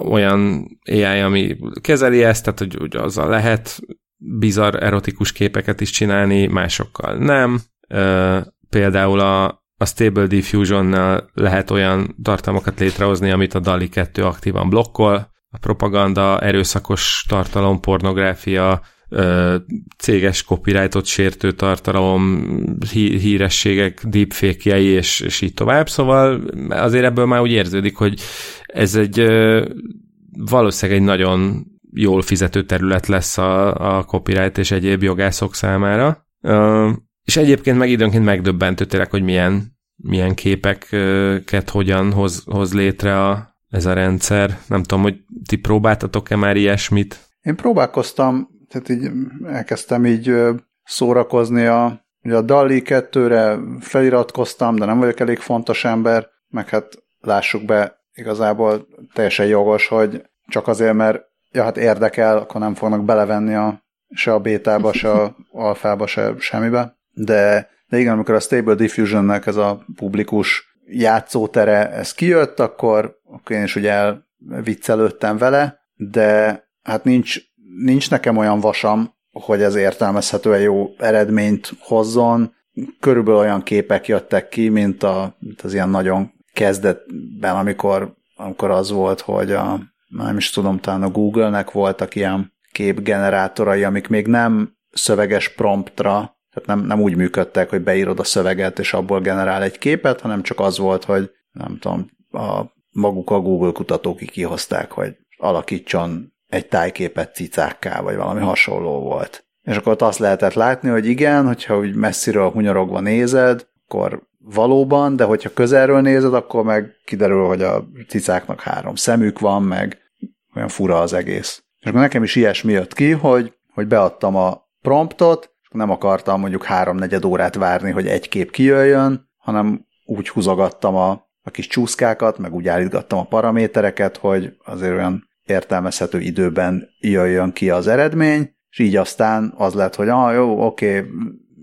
olyan AI, ami kezeli ezt, tehát hogy, hogy azzal lehet bizarr erotikus képeket is csinálni, másokkal nem. Például a, a Stable Diffusion-nal lehet olyan tartalmakat létrehozni, amit a DALI 2 aktívan blokkol, a propaganda, erőszakos tartalom, pornográfia, céges copyrightot sértő tartalom, hí- hírességek, deepfake és, és így tovább, szóval azért ebből már úgy érződik, hogy ez egy valószínűleg egy nagyon jól fizető terület lesz a, a copyright és egyéb jogászok számára. És egyébként meg időnként megdöbbentő tényleg, hogy milyen, milyen képeket hogyan hoz, hoz létre a, ez a rendszer. Nem tudom, hogy ti próbáltatok-e már ilyesmit? Én próbálkoztam, tehát így elkezdtem így szórakozni a, ugye a DALI 2-re feliratkoztam, de nem vagyok elég fontos ember, meg hát lássuk be, igazából teljesen jogos, hogy csak azért, mert ja, hát érdekel, akkor nem fognak belevenni a, se a bétába, se a alfába, se semmibe. De, de igen, amikor a Stable Diffusionnek ez a publikus játszótere, ez kijött, akkor, akkor én is ugye elviccelődtem vele, de hát nincs, nincs nekem olyan vasam, hogy ez értelmezhetően jó eredményt hozzon. Körülbelül olyan képek jöttek ki, mint, a, mint az ilyen nagyon kezdetben, amikor amikor az volt, hogy a, nem is tudom, talán a Google-nek voltak ilyen képgenerátorai, amik még nem szöveges promptra, tehát nem, nem úgy működtek, hogy beírod a szöveget, és abból generál egy képet, hanem csak az volt, hogy nem tudom, a, maguk a Google kutatók kihozták, hogy alakítson egy tájképet cicákká, vagy valami hasonló volt. És akkor ott azt lehetett látni, hogy igen, hogyha úgy messziről hunyorogva nézed, akkor valóban, de hogyha közelről nézed, akkor meg kiderül, hogy a cicáknak három szemük van, meg olyan fura az egész. És akkor nekem is ilyesmi jött ki, hogy, hogy beadtam a promptot, nem akartam mondjuk háromnegyed órát várni, hogy egy kép kijöjjön, hanem úgy húzogattam a, a kis csúszkákat, meg úgy állítgattam a paramétereket, hogy azért olyan értelmezhető időben jöjjön ki az eredmény, és így aztán az lett, hogy ah, jó, oké,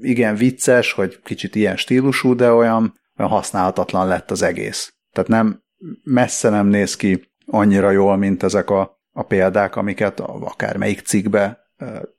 igen, vicces, hogy kicsit ilyen stílusú, de olyan, olyan használhatatlan lett az egész. Tehát nem, messze nem néz ki annyira jól, mint ezek a, a példák, amiket akármelyik cikkbe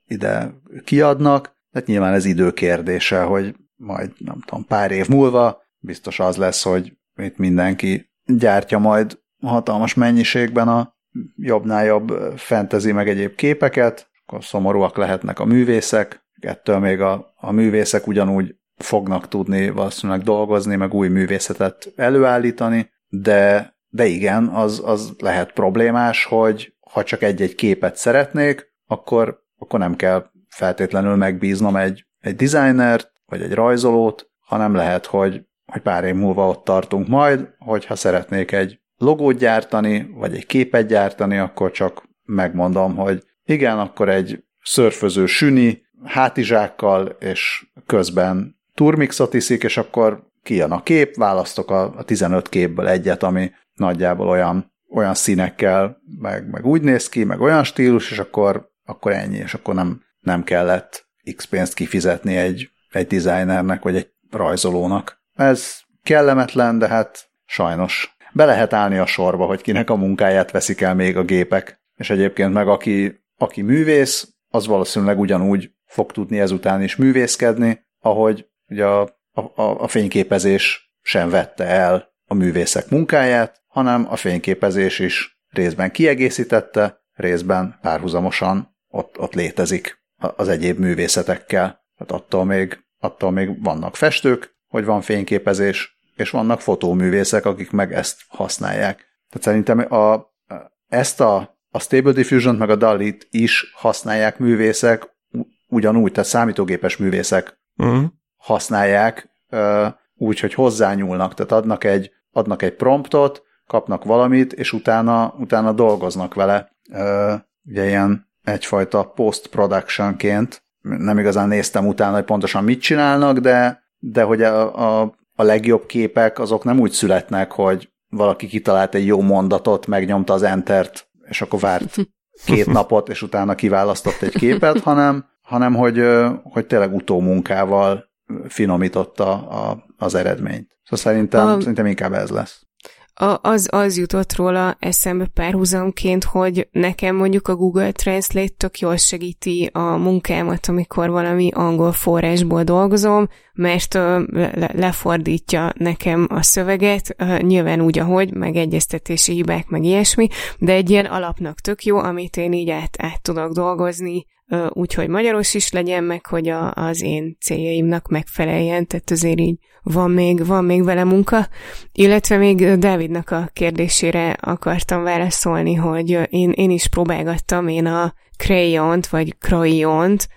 ide kiadnak, tehát nyilván ez idő kérdése, hogy majd nem tudom, pár év múlva biztos az lesz, hogy itt mindenki gyártja majd hatalmas mennyiségben a jobbnál jobb fantasy meg egyéb képeket, akkor szomorúak lehetnek a művészek, ettől még a, a művészek ugyanúgy fognak tudni valószínűleg dolgozni, meg új művészetet előállítani, de, de igen, az, az lehet problémás, hogy ha csak egy-egy képet szeretnék, akkor, akkor nem kell feltétlenül megbíznom egy, egy designert, vagy egy rajzolót, hanem lehet, hogy, hogy pár év múlva ott tartunk majd, hogyha szeretnék egy logót gyártani, vagy egy képet gyártani, akkor csak megmondom, hogy igen, akkor egy szörföző süni, hátizsákkal, és közben turmixot iszik, és akkor kijön a kép, választok a, a 15 képből egyet, ami nagyjából olyan, olyan színekkel, meg, meg úgy néz ki, meg olyan stílus, és akkor, akkor ennyi, és akkor nem, nem kellett x pénzt kifizetni egy, egy designernek, vagy egy rajzolónak. Ez kellemetlen, de hát sajnos be lehet állni a sorba, hogy kinek a munkáját veszik el még a gépek. És egyébként meg aki, aki művész, az valószínűleg ugyanúgy fog tudni ezután is művészkedni, ahogy ugye a, a, a fényképezés sem vette el a művészek munkáját, hanem a fényképezés is részben kiegészítette, részben párhuzamosan ott, ott létezik az egyéb művészetekkel. Tehát attól még, attól még vannak festők, hogy van fényképezés, és vannak fotóművészek, akik meg ezt használják. Tehát szerintem a, ezt a, a Stable Diffusion meg a Dalit is használják művészek, ugyanúgy, tehát számítógépes művészek uh-huh. használják, úgy, hogy hozzányúlnak, tehát adnak egy, adnak egy promptot, kapnak valamit, és utána, utána dolgoznak vele. Ugye ilyen egyfajta post-productionként, nem igazán néztem utána, hogy pontosan mit csinálnak, de, de hogy a, a, a legjobb képek azok nem úgy születnek, hogy valaki kitalált egy jó mondatot, megnyomta az entert, és akkor várt két napot, és utána kiválasztott egy képet, hanem, hanem hogy, hogy tényleg utómunkával finomította a, az eredményt. Szóval szerintem, a, szerintem inkább ez lesz. A, az, az jutott róla eszembe párhuzamként, hogy nekem mondjuk a Google Translate tök jól segíti a munkámat, amikor valami angol forrásból dolgozom, mert le, lefordítja nekem a szöveget, nyilván úgy, ahogy, meg egyeztetési hibák, meg ilyesmi, de egy ilyen alapnak tök jó, amit én így át, át tudok dolgozni, úgyhogy magyaros is legyen, meg hogy a, az én céljaimnak megfeleljen, tehát azért így van még, van még vele munka. Illetve még Dávidnak a kérdésére akartam válaszolni, hogy én, én is próbálgattam én a crayont, vagy crayont,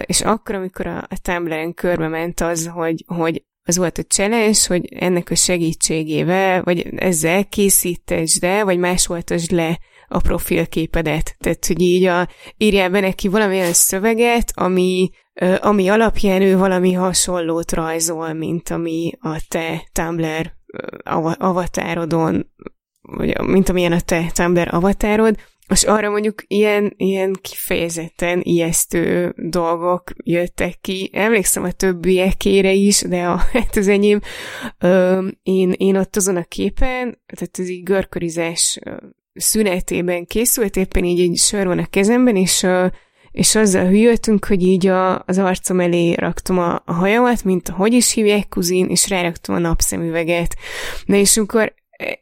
és akkor, amikor a, a Tumblr-en körbe ment az, hogy, hogy az volt a challenge, hogy ennek a segítségével, vagy ezzel készítesd el, vagy másoltasd le a profilképedet. Tehát, hogy így a, írjál be neki valamilyen szöveget, ami, ami alapján ő valami hasonlót rajzol, mint ami a te Tumblr avatárodon, vagy mint amilyen a te Tumblr avatárod, és arra mondjuk ilyen, ilyen kifejezetten ijesztő dolgok jöttek ki. Emlékszem a többiekére is, de a, hát az enyém, ö, én, én ott azon a képen, tehát ez így görkörizás szünetében készült, éppen így egy sör van a kezemben, és, és azzal hűltünk, hogy így a, az arcom elé raktam a, a hajamat, mint hogy is hívják kuzin, és ráraktam a napszemüveget. Na és amikor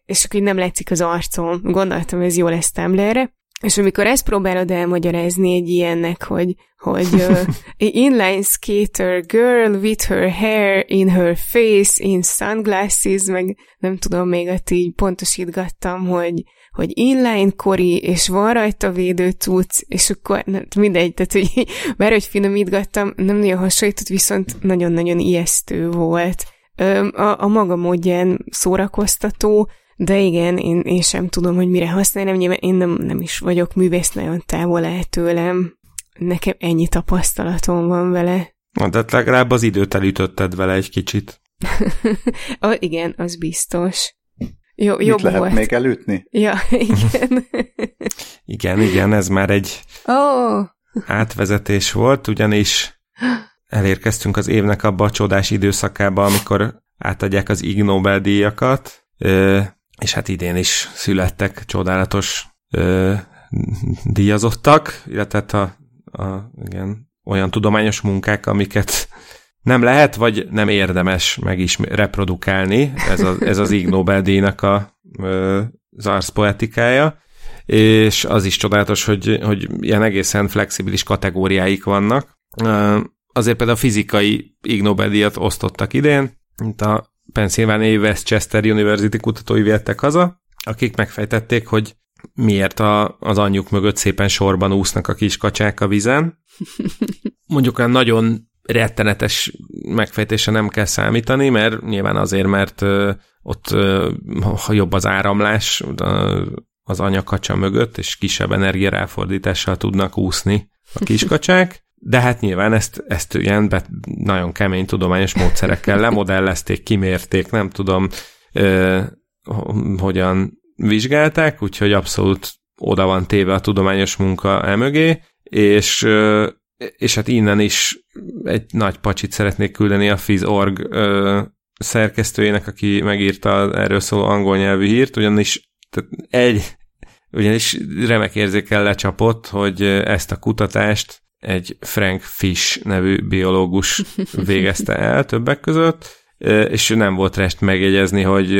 és akkor nem látszik az arcom. Gondoltam, ez jó lesz Tumblr-re. És amikor ezt próbálod elmagyarázni egy ilyennek, hogy, hogy uh, inline skater girl with her hair in her face in sunglasses, meg nem tudom, még ott így pontosítgattam, hogy, hogy inline kori, és van rajta védő cucc, és akkor nem, mindegy, tehát hogy bár hogy finomítgattam, nem nagyon hasonlított, viszont nagyon-nagyon ijesztő volt. A, a maga módján szórakoztató, de igen, én, én sem tudom, hogy mire használni, nyilván én nem, nem is vagyok művész, nagyon távol el tőlem. Nekem ennyi tapasztalatom van vele. Na, de legalább az időt elütötted vele egy kicsit. ah, igen, az biztos. Jó, Mit jobb lehet volt. még elütni? Ja, igen. Igen, igen, ez már egy oh. átvezetés volt, ugyanis elérkeztünk az évnek abba a csodás időszakába, amikor átadják az Ig Nobel-díjakat, és hát idén is születtek csodálatos ö, díjazottak, illetve hát a, a, igen, olyan tudományos munkák, amiket nem lehet, vagy nem érdemes meg is reprodukálni. Ez, a, ez az Ig Nobel-díjnak a, ö, az arszpoetikája és az is csodálatos, hogy, hogy ilyen egészen flexibilis kategóriáik vannak. Azért például a fizikai Ig Nobel-díjat osztottak idén, mint a Pennsylvania Westchester University kutatói viettek haza, akik megfejtették, hogy miért a, az anyjuk mögött szépen sorban úsznak a kis kacsák a vizen. Mondjuk olyan nagyon rettenetes megfejtése nem kell számítani, mert nyilván azért, mert ott ha jobb az áramlás az anyakacsa mögött, és kisebb energiaráfordítással tudnak úszni a kiskacsák, de hát nyilván ezt, ezt ilyen bet, nagyon kemény tudományos módszerekkel lemodellezték, kimérték, nem tudom, ö, hogyan vizsgálták, úgyhogy abszolút oda van téve a tudományos munka elmögé, és, és hát innen is egy nagy pacsit szeretnék küldeni a Fiz.org ö, szerkesztőjének, aki megírta erről szóló angol nyelvű hírt, ugyanis tehát egy, ugyanis remek érzékel lecsapott, hogy ezt a kutatást egy Frank Fish nevű biológus végezte el többek között, és nem volt rest megjegyezni, hogy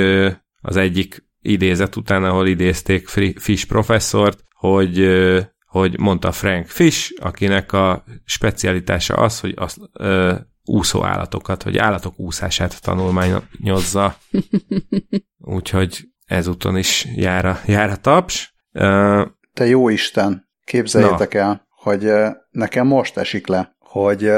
az egyik idézet után, ahol idézték Fish professzort, hogy, hogy mondta Frank Fish, akinek a specialitása az, hogy az, ö, úszó állatokat, vagy állatok úszását tanulmányozza. Úgyhogy ezúton is jár a, jár a taps. Te jó Isten, képzeljétek Na. el, hogy nekem most esik le, hogy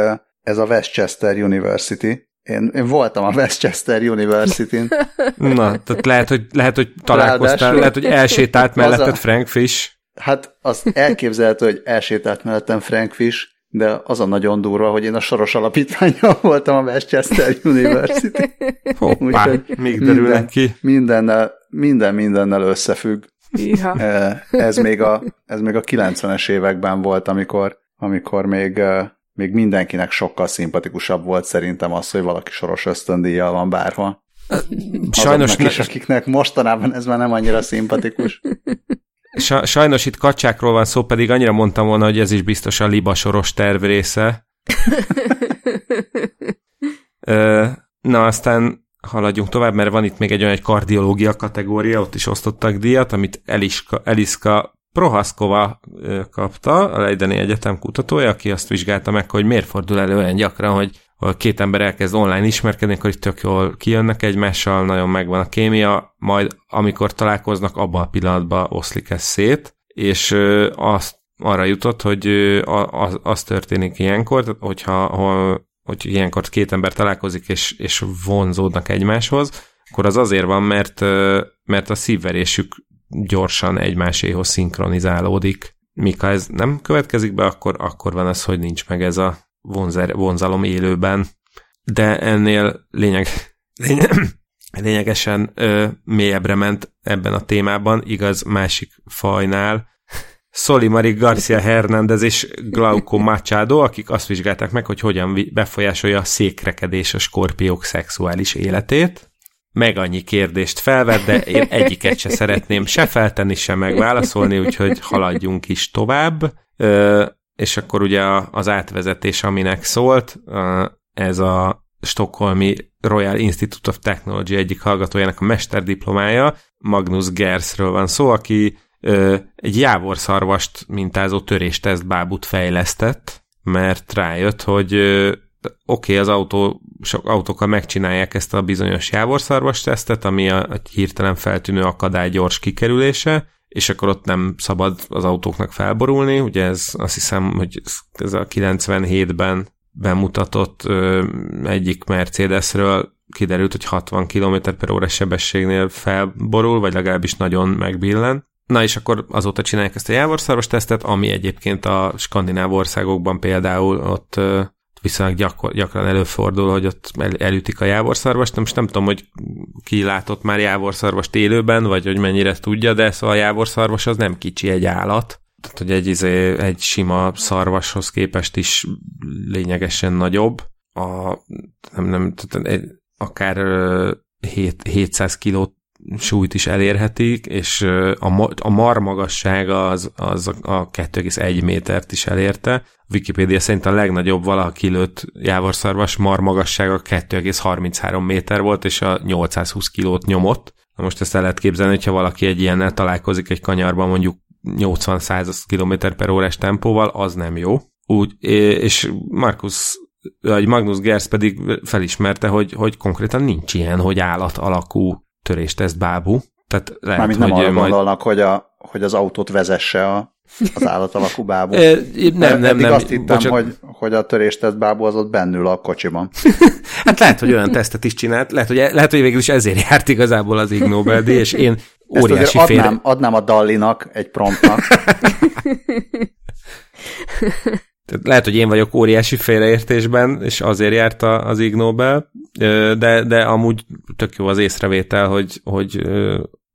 ez a Westchester University, én, én voltam a Westchester University-n. Na, tehát lehet, hogy, lehet, hogy találkoztál, Ráadásul lehet, hogy elsétált melletted a, Frank Fish. Hát azt elképzelhető, hogy elsétált mellettem Frank Fish, de az a nagyon durva, hogy én a soros alapítványjal voltam a Westchester University. Hoppá, Úgyhogy még derül minden, ki. Mindennel, minden mindennel összefügg. Ez még, a, ez még a 90-es években volt, amikor, amikor még, még mindenkinek sokkal szimpatikusabb volt szerintem az, hogy valaki soros ösztöndíjjal van bárhol. Sajnos ne... is, akiknek mostanában ez már nem annyira szimpatikus. Sajnos itt kacsákról van szó, pedig annyira mondtam volna, hogy ez is biztos a liba soros terv része. Na, aztán haladjunk tovább, mert van itt még egy olyan egy kardiológia kategória, ott is osztottak díjat, amit Eliska, Eliska Prohaskova kapta, a Leideni Egyetem kutatója, aki azt vizsgálta meg, hogy miért fordul elő olyan gyakran, hogy a két ember elkezd online ismerkedni, akkor itt tök jól kijönnek egymással, nagyon megvan a kémia, majd amikor találkoznak, abban a pillanatban oszlik ez szét, és azt arra jutott, hogy az, az történik ilyenkor, hogyha hogy ilyenkor két ember találkozik és, és vonzódnak egymáshoz, akkor az azért van, mert, mert a szívverésük gyorsan egymáséhoz szinkronizálódik. Míg ha ez nem következik be, akkor, akkor van az, hogy nincs meg ez a vonzer, vonzalom élőben. De ennél lényeg, lényeg, lényegesen ö, mélyebbre ment ebben a témában, igaz másik fajnál, Solimari Garcia Hernández és Glauco Machado, akik azt vizsgálták meg, hogy hogyan befolyásolja a székrekedés a skorpiók szexuális életét. Meg annyi kérdést felvet, de én egyiket se szeretném se feltenni, se megválaszolni, úgyhogy haladjunk is tovább. És akkor ugye az átvezetés, aminek szólt, ez a Stockholmi Royal Institute of Technology egyik hallgatójának a mesterdiplomája, Magnus Gersről van szó, aki ö, egy jávorszarvast mintázó törésteszt bábút fejlesztett, mert rájött, hogy oké, okay, az autó, sok autókkal megcsinálják ezt a bizonyos jávorszarvas tesztet, ami a, a hirtelen feltűnő akadály gyors kikerülése, és akkor ott nem szabad az autóknak felborulni, ugye ez azt hiszem, hogy ez a 97-ben bemutatott ö, egyik Mercedesről kiderült, hogy 60 km per óra sebességnél felborul, vagy legalábbis nagyon megbillen. Na és akkor azóta csinálják ezt a jávorszarvas tesztet, ami egyébként a skandináv országokban például ott viszonylag gyakor, gyakran előfordul, hogy ott el, elütik a jávorszarvast. Most nem tudom, hogy ki látott már jávorszarvast élőben, vagy hogy mennyire tudja, de szóval a jávorszarvas az nem kicsi egy állat. Tehát, hogy egy, izé, egy sima szarvashoz képest is lényegesen nagyobb. A, nem, nem, tehát egy, akár 7, 700 kilót súlyt is elérhetik, és a, a mar magassága az, az a 2,1 métert is elérte. Wikipedia szerint a legnagyobb valaha kilőtt jávorszarvas mar magassága 2,33 méter volt, és a 820 kilót nyomott. Na most ezt el lehet képzelni, hogyha valaki egy ilyennel találkozik egy kanyarban mondjuk 80-100 km per órás tempóval, az nem jó. Úgy, és Markus vagy Magnus Gers pedig felismerte, hogy, hogy konkrétan nincs ilyen, hogy állat alakú törésteszt bábú. Tehát lehet, Mármint nem hogy arra majd... gondolnak, hogy, a, hogy az autót vezesse a, az állat alakú bábú. E, nem, nem, nem. azt hittem, bocsán... hogy, hogy a törésteszt bábú az ott bennül a kocsiban. hát lehet, hogy olyan tesztet is csinált, lehet, hogy, lehet, hogy végül is ezért járt igazából az Ig Nobel és én óriási fél... adnám, adnám a Dallinak, egy promptnak. Tehát lehet, hogy én vagyok óriási félreértésben, és azért járt az Ig Nobel, de, de amúgy tök jó az észrevétel, hogy, hogy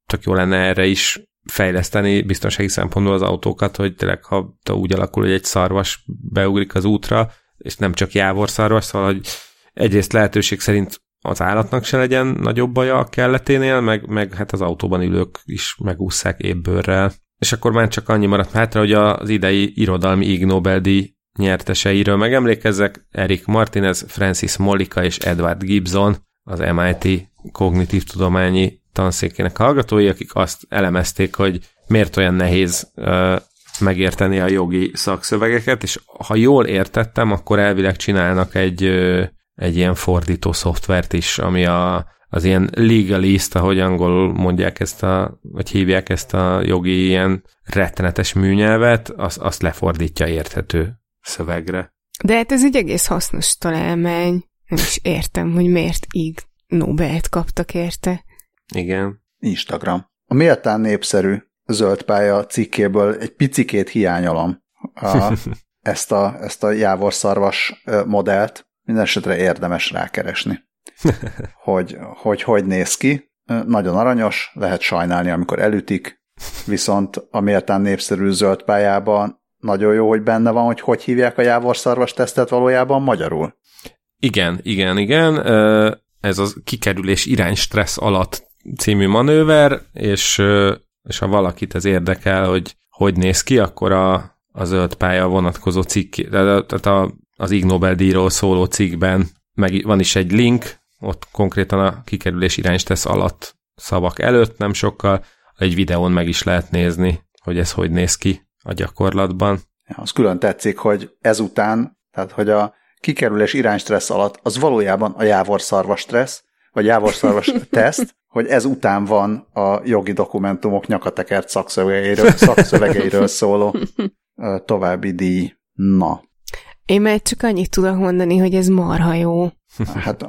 tök jó lenne erre is fejleszteni biztonsági szempontból az autókat, hogy tényleg ha úgy alakul, hogy egy szarvas beugrik az útra, és nem csak jávor szarvas, szóval, hogy egyrészt lehetőség szerint az állatnak se legyen nagyobb baja a kelleténél, meg, meg hát az autóban ülők is megúszszák ébbőrrel. És akkor már csak annyi maradt hátra, hogy az idei irodalmi Ig Nobel-díj nyerteseiről. Megemlékezzek, Erik Martinez, Francis Molika és Edward Gibson, az MIT kognitív tudományi tanszékének hallgatói, akik azt elemezték, hogy miért olyan nehéz uh, megérteni a jogi szakszövegeket, és ha jól értettem, akkor elvileg csinálnak egy, uh, egy ilyen fordító szoftvert is, ami a, az ilyen legalist, ahogy angolul mondják ezt a, vagy hívják ezt a jogi ilyen rettenetes műnyelvet, azt, azt lefordítja érthető szövegre. De hát ez egy egész hasznos találmány. Nem is értem, hogy miért így Nobelt kaptak érte. Igen. Instagram. A méltán népszerű zöld pálya cikkéből egy picikét hiányolom a, ezt, a, ezt a jávorszarvas modellt. Mindenesetre érdemes rákeresni, hogy, hogy hogy néz ki. Nagyon aranyos, lehet sajnálni, amikor elütik, viszont a méltán népszerű zöld pályában nagyon jó, hogy benne van, hogy hogy hívják a jávorszarvas tesztet valójában magyarul. Igen, igen, igen. Ez az kikerülés irány stressz alatt című manőver, és, és ha valakit ez érdekel, hogy hogy néz ki, akkor a, a zöld pálya vonatkozó cikk, tehát a, az Ig Nobel-díjról szóló cikkben meg van is egy link, ott konkrétan a kikerülés iránystesz alatt szavak előtt, nem sokkal, egy videón meg is lehet nézni, hogy ez hogy néz ki a gyakorlatban. Ja, az külön tetszik, hogy ezután, tehát hogy a kikerülés iránystressz alatt az valójában a jávorszarvas stressz, vagy jávorszarvas teszt, hogy ez után van a jogi dokumentumok nyakatekert szakszövegeiről, szakszövegeiről szóló további díj. Na. Én meg csak annyit tudok mondani, hogy ez marha jó. Hát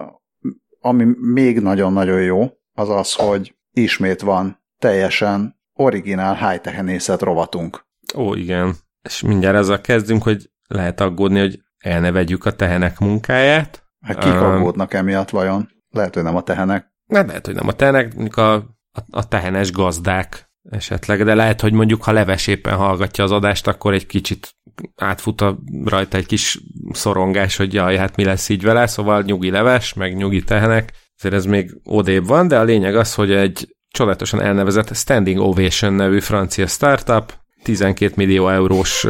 ami még nagyon-nagyon jó, az az, hogy ismét van teljesen originál high-techenészet rovatunk. Ó, igen. És mindjárt ezzel kezdünk, hogy lehet aggódni, hogy el ne vegyük a tehenek munkáját. Hát kik aggódnak emiatt vajon? Lehet, hogy nem a tehenek. Nem lehet, hogy nem a tehenek, mondjuk a, a, a tehenes gazdák esetleg, de lehet, hogy mondjuk, ha leves éppen hallgatja az adást, akkor egy kicsit átfut a, rajta egy kis szorongás, hogy jaj, hát mi lesz így vele, szóval nyugi leves, meg nyugi tehenek, ezért ez még odébb van, de a lényeg az, hogy egy csodálatosan elnevezett Standing Ovation nevű francia startup 12 millió eurós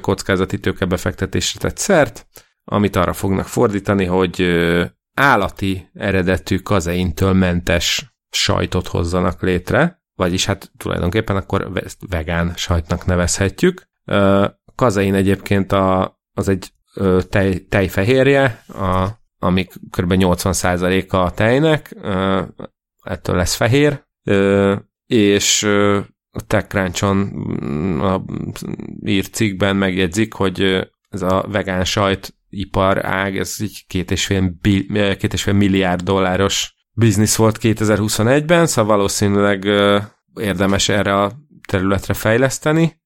kockázati tőkebefektetésre tett szert, amit arra fognak fordítani, hogy állati eredetű kazeintől mentes sajtot hozzanak létre, vagyis hát tulajdonképpen akkor vegán sajtnak nevezhetjük. Kazein egyébként a, az egy tej, tejfehérje, a, ami kb. 80%-a a tejnek, ettől lesz fehér, és a TechCrunch-on mm, a írt cikkben megjegyzik, hogy ez a vegán sajt ipar ág, ez így két és fél, két és fél milliárd dolláros biznisz volt 2021-ben, szóval valószínűleg érdemes erre a területre fejleszteni,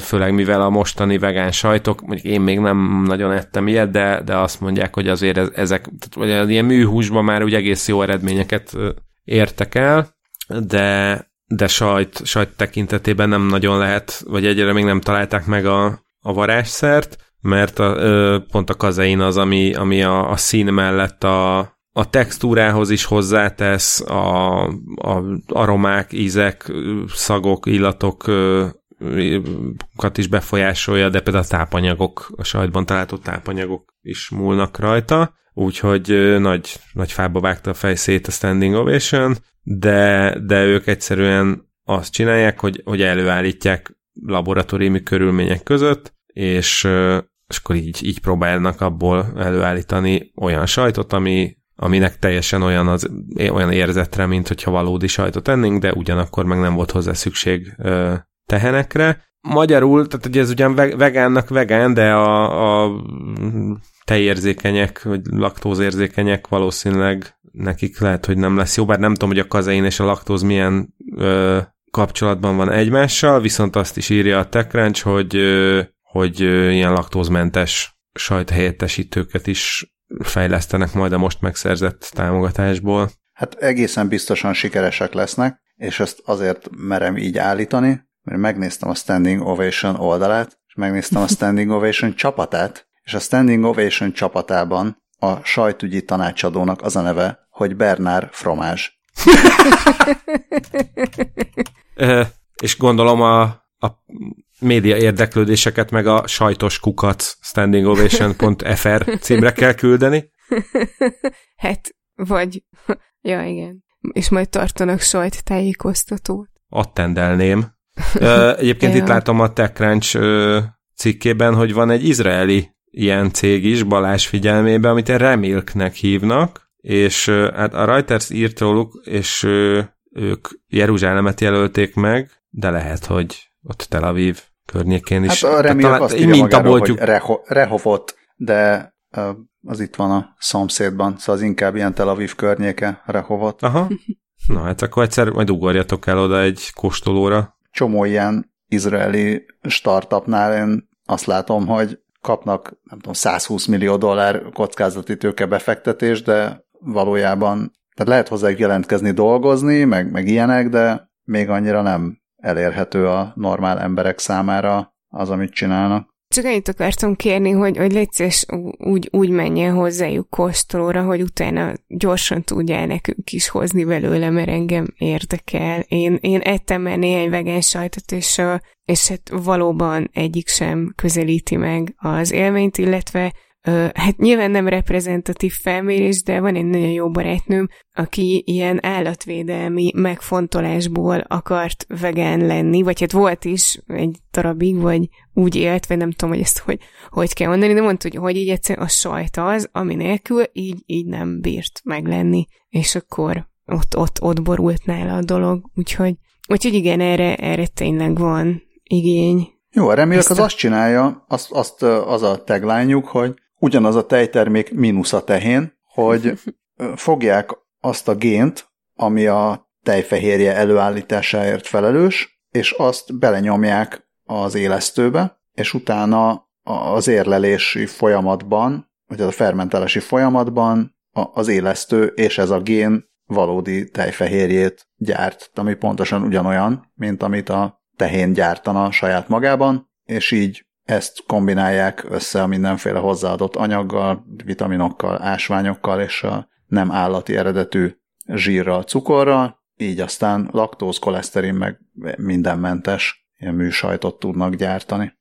főleg mivel a mostani vegán sajtok, mondjuk én még nem nagyon ettem ilyet, de, de azt mondják, hogy azért ezek, vagy az ilyen műhúsban már úgy egész jó eredményeket értek el, de, de sajt, sajt tekintetében nem nagyon lehet, vagy egyre még nem találták meg a, a varázsszert, mert a, pont a kazein az, ami, ami a, a szín mellett a, a textúrához is hozzátesz, a, a aromák, ízek, szagok, illatok kat is befolyásolja, de például a tápanyagok, a sajtban található tápanyagok is múlnak rajta, úgyhogy nagy, nagy fába vágta a fejszét a Standing Ovation, de, de ők egyszerűen azt csinálják, hogy, hogy előállítják laboratóriumi körülmények között, és, és akkor így, így próbálnak abból előállítani olyan sajtot, ami, aminek teljesen olyan, az, olyan érzetre, mint hogyha valódi sajtot ennénk, de ugyanakkor meg nem volt hozzá szükség tehenekre. Magyarul, tehát ugye ez ugyan vegánnak vegán, de a, a tejérzékenyek, vagy laktózérzékenyek valószínűleg nekik lehet, hogy nem lesz jó, bár nem tudom, hogy a kazein és a laktóz milyen ö, kapcsolatban van egymással, viszont azt is írja a TechCrunch, hogy, ö, hogy ö, ilyen laktózmentes sajthelyettesítőket is fejlesztenek majd a most megszerzett támogatásból. Hát egészen biztosan sikeresek lesznek, és ezt azért merem így állítani, mert megnéztem a Standing Ovation oldalát, és megnéztem a Standing Ovation csapatát, és a Standing Ovation csapatában a sajtügyi tanácsadónak az a neve, hogy Bernard Fromage. és gondolom a, a média érdeklődéseket meg a sajtos kukat standingovation.fr címre kell küldeni. Hát, vagy, ja igen. És majd tartanak sajt tájékoztatót. Attendelném. Egyébként ja. itt látom a TechCrunch cikkében, hogy van egy izraeli ilyen cég is Balázs figyelmébe, amit Remilknek hívnak, és hát a Reuters írt róluk, és ők Jeruzsálemet jelölték meg, de lehet, hogy ott Tel Aviv környékén is. Hát a Remilk talán, azt írja magáról, hogy Reho- Rehovot, de az itt van a szomszédban, szóval az inkább ilyen Tel Aviv környéke, Rehovot. Aha. Na hát akkor egyszer majd ugorjatok el oda egy kóstolóra. Csomó ilyen izraeli startupnál én azt látom, hogy kapnak, nem tudom, 120 millió dollár kockázati tőke befektetés, de valójában, tehát lehet hozzájuk jelentkezni, dolgozni, meg, meg ilyenek, de még annyira nem elérhető a normál emberek számára az, amit csinálnak. Csak ennyit akartam kérni, hogy, hogy légy úgy, úgy menjen hozzájuk kóstolóra, hogy utána gyorsan tudjál nekünk is hozni belőle, mert engem érdekel. Én, én ettem már néhány vegán sajtot, és, és hát valóban egyik sem közelíti meg az élményt, illetve hát nyilván nem reprezentatív felmérés, de van egy nagyon jó barátnőm, aki ilyen állatvédelmi megfontolásból akart vegán lenni, vagy hát volt is egy darabig, vagy úgy élt, vagy nem tudom, hogy ezt hogy, hogy kell mondani, de mondta, hogy, hogy így egyszerűen a sajt az, ami nélkül így, így nem bírt meglenni, és akkor ott, ott, ott borult nála a dolog, úgyhogy, úgyhogy igen, erre, erre tényleg van igény. Jó, remélek az a... azt csinálja, azt, azt az a tagline hogy ugyanaz a tejtermék mínusz a tehén, hogy fogják azt a gént, ami a tejfehérje előállításáért felelős, és azt belenyomják az élesztőbe, és utána az érlelési folyamatban, vagy a fermentálási folyamatban az élesztő és ez a gén valódi tejfehérjét gyárt, ami pontosan ugyanolyan, mint amit a tehén gyártana saját magában, és így ezt kombinálják össze a mindenféle hozzáadott anyaggal, vitaminokkal, ásványokkal és a nem állati eredetű zsírral, cukorral, így aztán laktóz, koleszterin, meg mindenmentes ilyen műsajtot tudnak gyártani.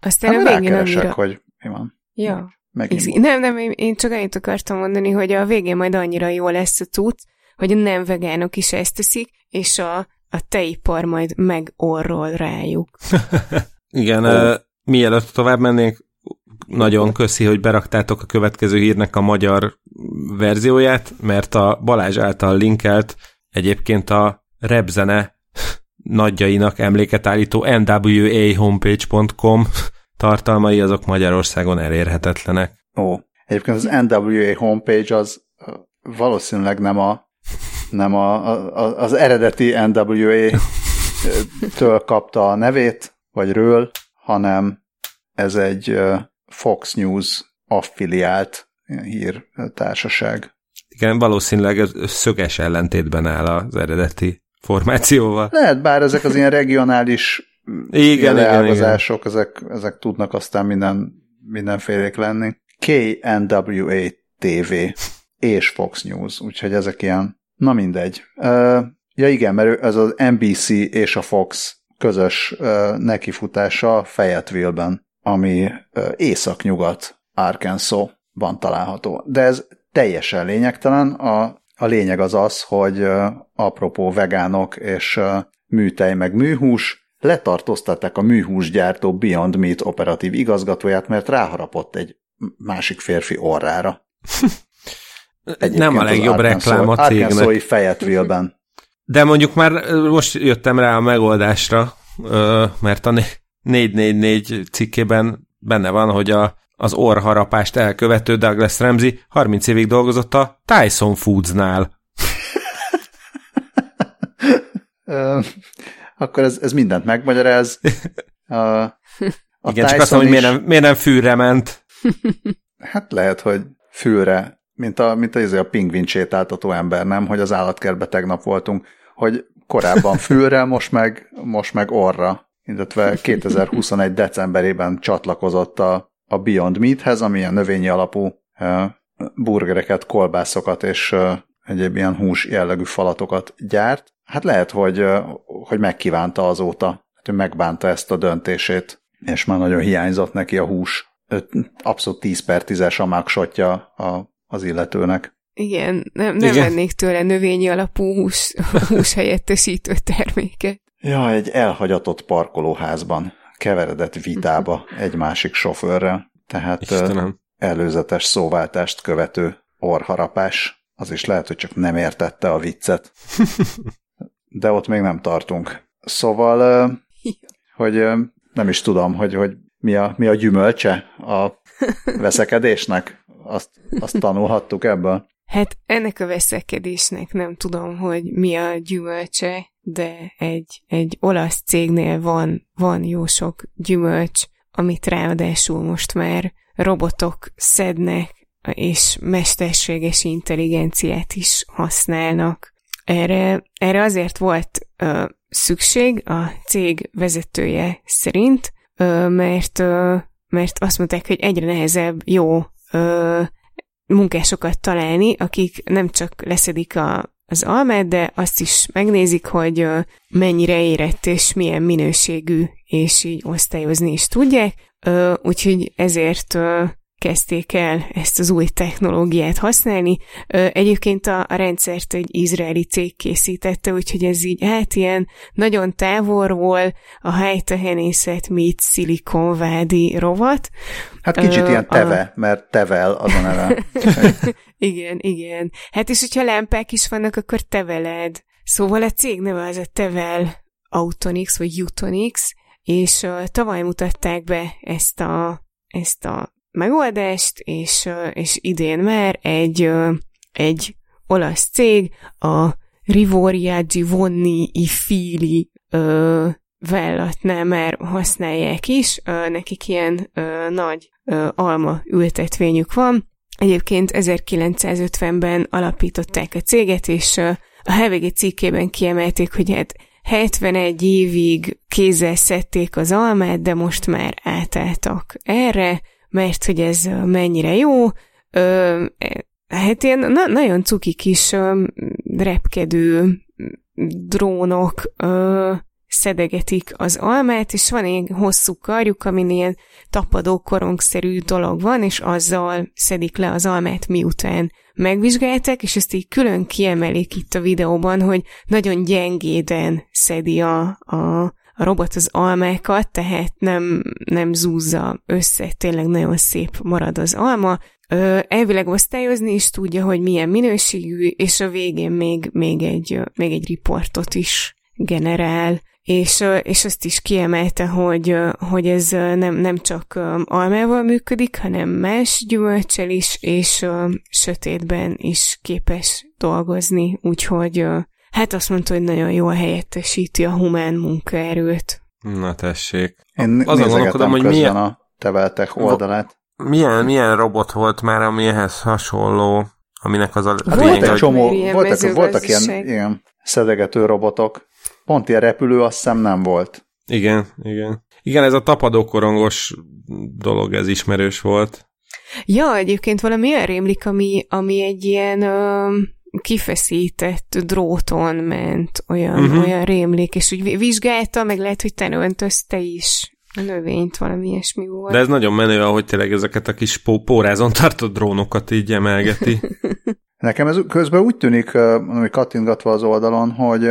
Aztán hát, a végén annyira... hogy mi van. Ja. Megint nem, nem, én csak annyit akartam mondani, hogy a végén majd annyira jó lesz a tud, hogy a nem vegánok is ezt teszik, és a a teipar majd megorrol rájuk. Igen, oh. Mielőtt tovább mennénk, nagyon köszi, hogy beraktátok a következő hírnek a magyar verzióját, mert a Balázs által linkelt egyébként a repzene nagyjainak emléket állító nwahomepage.com tartalmai azok Magyarországon elérhetetlenek. Ó, egyébként az NWA homepage az valószínűleg nem a nem a, a, az eredeti NWA-től kapta a nevét, vagy ről, hanem ez egy Fox News affiliált hírtársaság. Igen, valószínűleg szöges ellentétben áll az eredeti formációval. Lehet, bár ezek az ilyen regionális igen, igen, igen. Ezek, ezek tudnak aztán minden, mindenfélék lenni. KNWA TV és Fox News, úgyhogy ezek ilyen, na mindegy. Ja igen, mert ez az NBC és a Fox közös nekifutása Fayetteville-ben, ami észak-nyugat Arkansas-ban található. De ez teljesen lényegtelen. A, a lényeg az az, hogy apropó vegánok és műtej meg műhús, letartóztatták a műhúsgyártó Beyond Meat operatív igazgatóját, mert ráharapott egy másik férfi orrára. Egyébként nem a legjobb reklám a cégnek. Fayetteville-ben. De mondjuk már most jöttem rá a megoldásra, mert a 444 cikkében benne van, hogy a, az orrharapást elkövető Douglas Ramsey 30 évig dolgozott a Tyson Foodsnál. Akkor ez, ez mindent megmagyaráz. A, a Igen, Tyson csak azt mondom, hogy miért nem, miért nem fűre ment. Hát lehet, hogy fűre mint a, mint a, izé, a pingvin sétáltató ember, nem? Hogy az állatkertbe tegnap voltunk, hogy korábban fülre, most meg, most meg orra, illetve 2021 decemberében csatlakozott a, a Beyond Meathez, ami ilyen növényi alapú e, burgereket, kolbászokat és e, egyéb ilyen hús jellegű falatokat gyárt. Hát lehet, hogy, e, hogy megkívánta azóta, hogy megbánta ezt a döntését, és már nagyon hiányzott neki a hús. Abszolút 10 per 10-es a máksotja a az illetőnek. Igen, nem, nem Igen. vennék tőle növényi alapú hús, hús helyettesítő terméket. Ja, egy elhagyatott parkolóházban keveredett vitába egy másik sofőrrel, tehát Istenem. előzetes szóváltást követő orharapás. Az is lehet, hogy csak nem értette a viccet. De ott még nem tartunk. Szóval, hogy nem is tudom, hogy, hogy mi, a, mi a gyümölcse a veszekedésnek azt, azt tanulhattuk ebből. Hát ennek a veszekedésnek nem tudom, hogy mi a gyümölcse, de egy, egy olasz cégnél van, van jó sok gyümölcs, amit ráadásul most már robotok szednek, és mesterséges intelligenciát is használnak. Erre, erre azért volt ö, szükség a cég vezetője szerint, ö, mert, ö, mert azt mondták, hogy egyre nehezebb jó ö, munkásokat találni, akik nem csak leszedik a, az almát, de azt is megnézik, hogy ö, mennyire érett és milyen minőségű, és így osztályozni is tudják. Ö, úgyhogy ezért ö, kezdték el ezt az új technológiát használni. Egyébként a, a rendszert egy izraeli cég készítette, úgyhogy ez így hát ilyen nagyon távolról a hájtahenészet mit szilikonvádi rovat. Hát kicsit uh, ilyen teve, a... mert tevel az a neve. igen, igen. Hát és hogyha lámpák is vannak, akkor teveled. Szóval a cég neve az a Tevel Autonix, vagy Utonix, és uh, tavaly mutatták be ezt a, ezt a megoldást, és, és idén már egy, egy olasz cég, a Rivoria Givonni i Fili ö, vállalatnál már használják is, nekik ilyen nagy alma ültetvényük van. Egyébként 1950-ben alapították a céget, és a HVG cikkében kiemelték, hogy hát 71 évig kézzel szedték az almát, de most már átálltak erre, mert hogy ez mennyire jó, ö, hát ilyen na- nagyon cuki kis repkedő drónok ö, szedegetik az almát, és van egy hosszú karjuk, amin ilyen tapadó korongszerű dolog van, és azzal szedik le az almát, miután megvizsgálták, és ezt így külön kiemelik itt a videóban, hogy nagyon gyengéden szedi a, a a robot az almákat, tehát nem, nem zúzza össze, tényleg nagyon szép marad az alma. Ö, elvileg osztályozni is tudja, hogy milyen minőségű, és a végén még, még, egy, még egy riportot is generál, és, és azt is kiemelte, hogy, hogy ez nem, nem csak almával működik, hanem más gyümölcsel is, és sötétben is képes dolgozni, úgyhogy Hát azt mondta, hogy nagyon jól helyettesíti a humán munkaerőt. Na tessék. Én azon gondolkodom, hogy milyen a teveltek oldalát. Milyen, milyen robot volt már, ami ehhez hasonló, aminek az a hát lényeg, volt egy csomó, voltak, voltak ilyen, ilyen szedegető robotok. Pont ilyen repülő azt hiszem nem volt. Igen, igen. Igen, ez a tapadókorongos dolog, ez ismerős volt. Ja, egyébként valami olyan rémlik, ami, ami egy ilyen... Ö kifeszített dróton ment, olyan, uh-huh. olyan rémlék, és úgy vizsgálta, meg lehet, hogy te öntözte is a növényt, valami ilyesmi volt. De ez nagyon menő, ahogy tényleg ezeket a kis pó- pórázon tartott drónokat így emelgeti. Nekem ez közben úgy tűnik, ami kattintgatva az oldalon, hogy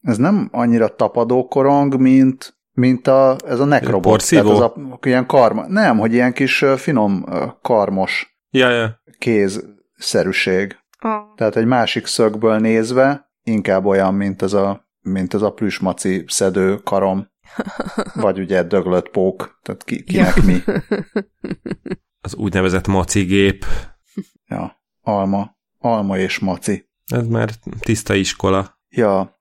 ez nem annyira tapadókorong, mint mint a, ez a nekrobot. Tehát ez a, ilyen karma. Nem, hogy ilyen kis finom karmos ja, ja. kézszerűség. Tehát egy másik szögből nézve inkább olyan, mint ez a, mint ez a plüsmaci szedő karom. Vagy ugye döglött pók, tehát ki, kinek ja. mi. Az úgynevezett maci gép. Ja, alma. Alma és maci. Ez már tiszta iskola. Ja,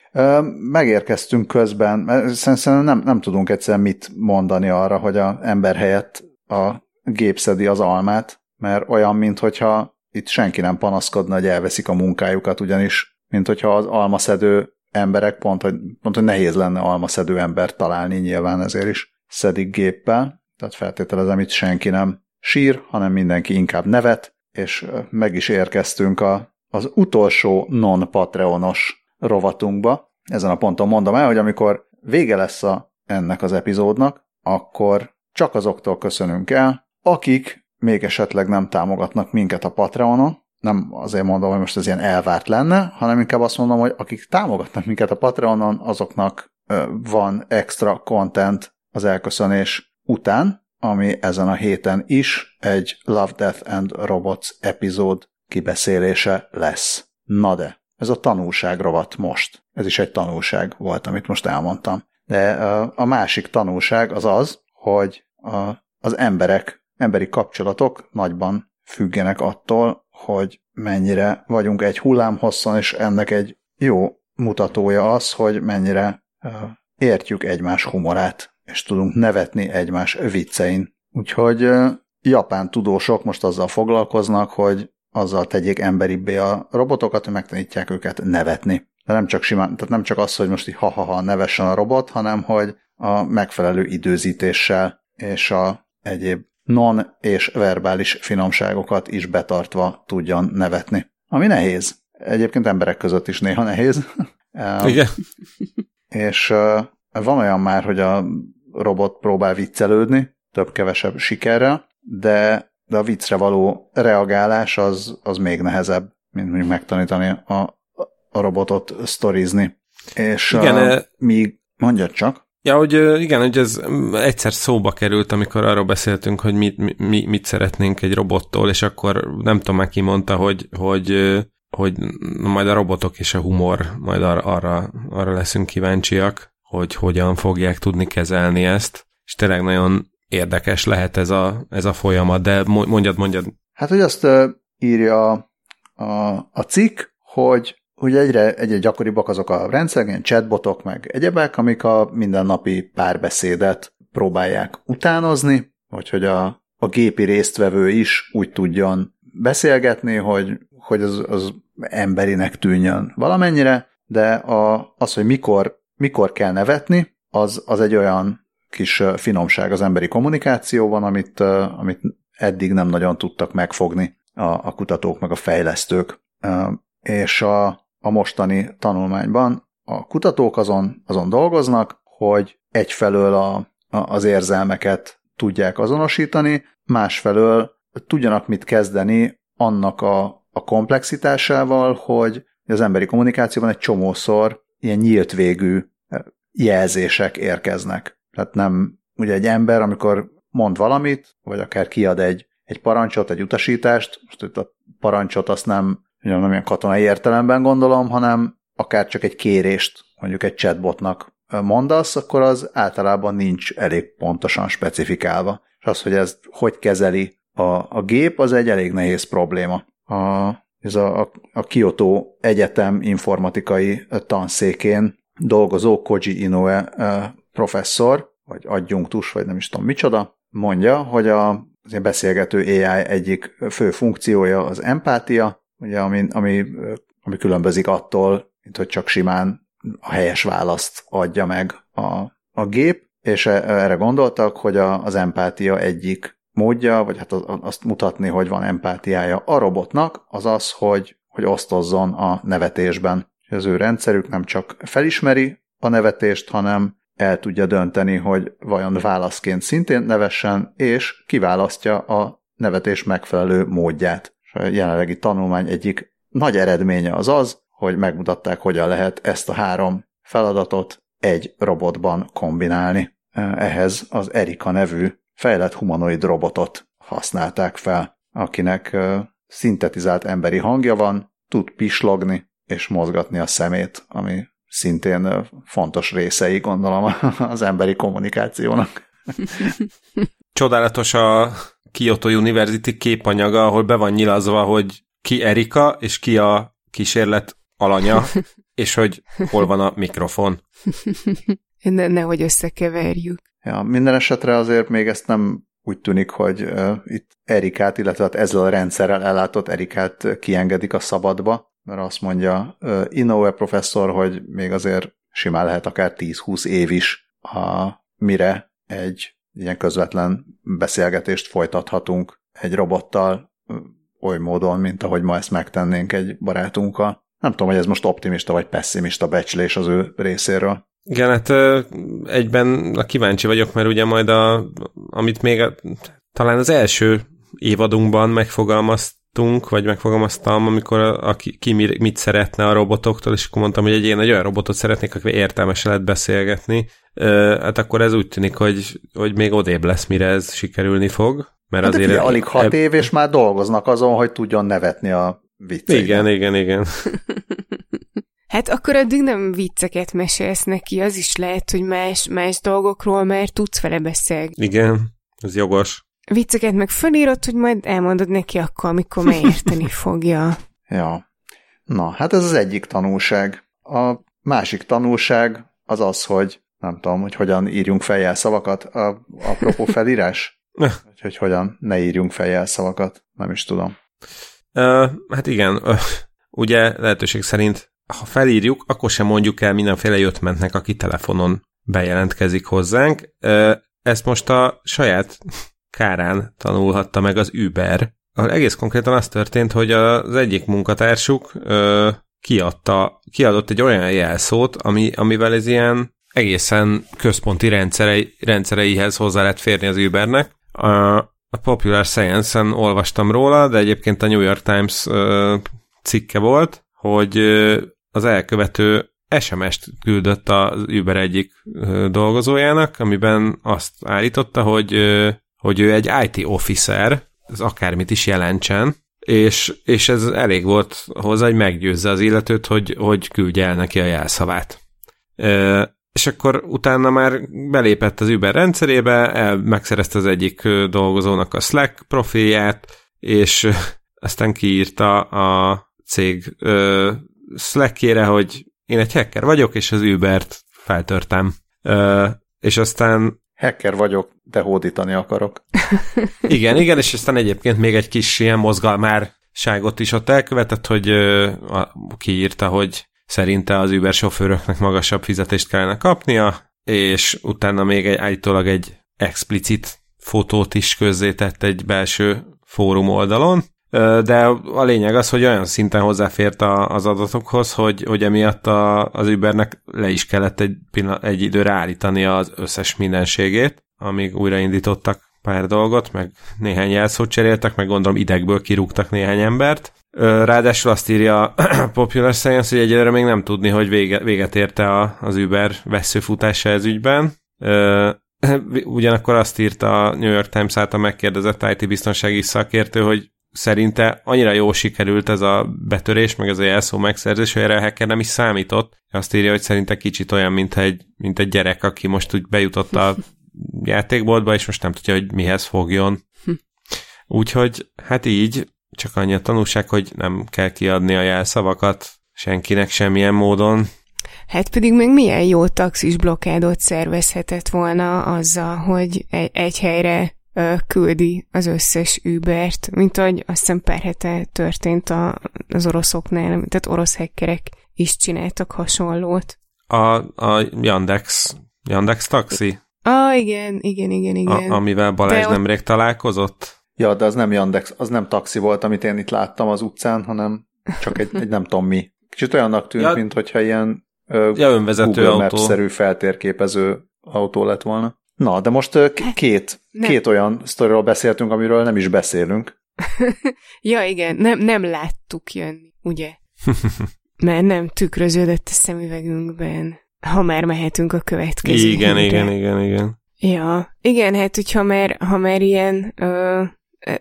megérkeztünk közben, szerintem nem, nem tudunk egyszerűen mit mondani arra, hogy a ember helyett a gép szedi az almát, mert olyan, mintha itt senki nem panaszkodna, hogy elveszik a munkájukat, ugyanis, mint hogyha az almaszedő emberek pont, hogy, pont, hogy nehéz lenne almaszedő ember találni, nyilván ezért is szedik géppel, tehát feltételezem itt senki nem sír, hanem mindenki inkább nevet, és meg is érkeztünk a, az utolsó non-patreonos rovatunkba. Ezen a ponton mondom el, hogy amikor vége lesz a, ennek az epizódnak, akkor csak azoktól köszönünk el, akik még esetleg nem támogatnak minket a Patreonon, nem azért mondom, hogy most ez ilyen elvárt lenne, hanem inkább azt mondom, hogy akik támogatnak minket a Patreonon, azoknak van extra content az elköszönés után, ami ezen a héten is egy Love, Death and Robots epizód kibeszélése lesz. Na de, ez a tanulság rovat most. Ez is egy tanulság volt, amit most elmondtam. De a másik tanulság az az, hogy a, az emberek emberi kapcsolatok nagyban függenek attól, hogy mennyire vagyunk egy hullámhosszon, és ennek egy jó mutatója az, hogy mennyire értjük egymás humorát, és tudunk nevetni egymás viccein. Úgyhogy japán tudósok most azzal foglalkoznak, hogy azzal tegyék emberibbé a robotokat, hogy megtanítják őket nevetni. De nem csak simán, tehát nem csak az, hogy most így ha-ha-ha nevessen a robot, hanem hogy a megfelelő időzítéssel és a egyéb non- és verbális finomságokat is betartva tudjon nevetni. Ami nehéz. Egyébként emberek között is néha nehéz. Igen. és van olyan már, hogy a robot próbál viccelődni, több-kevesebb sikerrel, de, de a viccre való reagálás az, az még nehezebb, mint mondjuk megtanítani a, a robotot sztorizni. És Igen, uh, míg, mondjad csak. Ja, hogy igen, hogy ez egyszer szóba került, amikor arról beszéltünk, hogy mit, mi, mit szeretnénk egy robottól, és akkor nem tudom, meg ki mondta, hogy, hogy, hogy majd a robotok és a humor, majd arra, arra, arra leszünk kíváncsiak, hogy hogyan fogják tudni kezelni ezt, és tényleg nagyon érdekes lehet ez a, ez a folyamat, de mondjad, mondjad. Hát, hogy azt írja a, a cikk, hogy ugye egyre, egyre gyakoribbak azok a rendszerek, ilyen chatbotok, meg egyebek, amik a mindennapi párbeszédet próbálják utánozni, vagy hogy a, a gépi résztvevő is úgy tudjon beszélgetni, hogy, hogy az, az emberinek tűnjön valamennyire, de a, az, hogy mikor, mikor kell nevetni, az, az egy olyan kis finomság az emberi kommunikációban, amit, amit eddig nem nagyon tudtak megfogni a, a kutatók meg a fejlesztők. És a, a mostani tanulmányban a kutatók azon, azon dolgoznak, hogy egyfelől a, a, az érzelmeket tudják azonosítani, másfelől tudjanak mit kezdeni annak a, a komplexitásával, hogy az emberi kommunikációban egy csomószor ilyen nyílt végű jelzések érkeznek. Tehát nem, ugye egy ember, amikor mond valamit, vagy akár kiad egy, egy parancsot, egy utasítást, most itt a parancsot azt nem, nem ilyen katonai értelemben gondolom, hanem akár csak egy kérést mondjuk egy chatbotnak mondasz, akkor az általában nincs elég pontosan specifikálva. És az, hogy ez hogy kezeli a, a gép, az egy elég nehéz probléma. A, ez a, a, a Kyoto Egyetem informatikai tanszékén dolgozó Koji Inoue professzor, vagy adjunktus, vagy nem is tudom micsoda, mondja, hogy a, az beszélgető AI egyik fő funkciója az empátia, ugye, ami, ami, ami különbözik attól, mint hogy csak simán a helyes választ adja meg a, a gép, és e, erre gondoltak, hogy a, az empátia egyik módja, vagy hát azt mutatni, hogy van empátiája a robotnak, az az, hogy, hogy osztozzon a nevetésben. Az ő rendszerük nem csak felismeri a nevetést, hanem el tudja dönteni, hogy vajon válaszként szintén nevessen, és kiválasztja a nevetés megfelelő módját. És a jelenlegi tanulmány egyik nagy eredménye az az, hogy megmutatták, hogyan lehet ezt a három feladatot egy robotban kombinálni. Ehhez az Erika nevű fejlett humanoid robotot használták fel, akinek szintetizált emberi hangja van, tud pislogni és mozgatni a szemét, ami szintén fontos részei, gondolom, az emberi kommunikációnak. Csodálatos a Kyoto University képanyaga, ahol be van nyilazva, hogy ki Erika, és ki a kísérlet alanya, és hogy hol van a mikrofon. Ne, nehogy összekeverjük. Ja, minden esetre azért még ezt nem úgy tűnik, hogy uh, itt Erikát, illetve hát ezzel a rendszerrel ellátott Erikát kiengedik a szabadba, mert azt mondja uh, Inoue professzor, hogy még azért simán lehet akár 10-20 év is, a, mire egy ilyen közvetlen beszélgetést folytathatunk egy robottal, oly módon, mint ahogy ma ezt megtennénk egy barátunkkal. Nem tudom, hogy ez most optimista vagy pessimista becslés az ő részéről. Igen, hát egyben kíváncsi vagyok, mert ugye majd a, amit még a, talán az első évadunkban megfogalmaztunk, vagy megfogalmaztam, amikor a, a, ki mit szeretne a robotoktól, és akkor mondtam, hogy egy ilyen egy olyan robotot szeretnék, aki értelmes lehet beszélgetni, hát akkor ez úgy tűnik, hogy, hogy még odébb lesz, mire ez sikerülni fog. Mert hát azért... alig hat eb... év, és már dolgoznak azon, hogy tudjon nevetni a viccekben. Igen, igen, igen. Hát akkor addig nem vicceket mesélsz neki, az is lehet, hogy más, más dolgokról már tudsz vele beszélni. Igen, ez jogos. Vicceket meg fölírod, hogy majd elmondod neki akkor, amikor megérteni fogja. Ja. Na, hát ez az egyik tanulság. A másik tanulság az az, hogy nem tudom, hogy hogyan írjunk fejjel szavakat. A, apropó felírás? hogy hogyan ne írjunk fejjel szavakat. Nem is tudom. Uh, hát igen, uh, ugye lehetőség szerint ha felírjuk, akkor sem mondjuk el mindenféle jöttmentnek, aki telefonon bejelentkezik hozzánk. Ezt most a saját kárán tanulhatta meg az Uber, ahol egész konkrétan az történt, hogy az egyik munkatársuk kiadta, kiadott egy olyan jelszót, ami, amivel ez ilyen egészen központi rendszerei, rendszereihez hozzá lehet férni az Ubernek. A, a Popular Science-en olvastam róla, de egyébként a New York Times cikke volt, hogy az elkövető SMS-t küldött az Uber egyik dolgozójának, amiben azt állította, hogy, hogy ő egy IT officer, ez akármit is jelentsen, és, és ez elég volt hozzá, hogy meggyőzze az illetőt, hogy, hogy küldje el neki a jelszavát. E, és akkor utána már belépett az Uber rendszerébe, el, megszerezte az egyik dolgozónak a Slack profilját, és aztán kiírta a cég Slackére, hogy én egy hacker vagyok, és az Ubert feltörtem. Ö, és aztán... Hacker vagyok, de hódítani akarok. igen, igen, és aztán egyébként még egy kis ilyen mozgalmárságot is ott elkövetett, hogy a, kiírta, hogy szerinte az Uber sofőröknek magasabb fizetést kellene kapnia, és utána még egy állítólag egy explicit fotót is közzétett egy belső fórum oldalon, de a lényeg az, hogy olyan szinten hozzáfért a, az adatokhoz, hogy, hogy emiatt a, az Ubernek le is kellett egy, pillanat, egy időre állítani az összes mindenségét, amíg újraindítottak pár dolgot, meg néhány jelszót cseréltek, meg gondolom idegből kirúgtak néhány embert. Ráadásul azt írja a Popular Science, hogy egyelőre még nem tudni, hogy vége, véget érte a, az Uber veszőfutása ez ügyben. Ugyanakkor azt írta a New York Times által megkérdezett IT biztonsági szakértő, hogy szerinte annyira jól sikerült ez a betörés, meg ez a jelszó megszerzés, hogy erre a hacker nem is számított. Azt írja, hogy szerinte kicsit olyan, mint egy, mint egy gyerek, aki most úgy bejutott a játékboltba, és most nem tudja, hogy mihez fogjon. Úgyhogy hát így, csak annyi a tanulság, hogy nem kell kiadni a jelszavakat senkinek semmilyen módon. Hát pedig még milyen jó taxis blokkádot szervezhetett volna azzal, hogy egy, egy helyre küldi az összes Ubert, mint ahogy azt hiszem pár hete történt a, az oroszoknál, tehát orosz hackerek is csináltak hasonlót. A, a Yandex, Yandex taxi? Ah, igen, igen, igen, igen. A, amivel Balázs de nemrég találkozott? Ja, de az nem Yandex, az nem taxi volt, amit én itt láttam az utcán, hanem csak egy, egy nem tudom mi. Kicsit olyannak tűnt, ja, mint hogyha ilyen ö, ja, önvezető Google autó. Maps-szerű feltérképező autó lett volna. Na, de most hát, két, két olyan sztoriról beszéltünk, amiről nem is beszélünk. ja, igen, nem, nem láttuk jönni, ugye? Mert nem tükröződött a szemüvegünkben. Ha már mehetünk a következő Igen, hétre. igen, igen, igen. Ja, igen, hát hogyha már, ha már ilyen ö,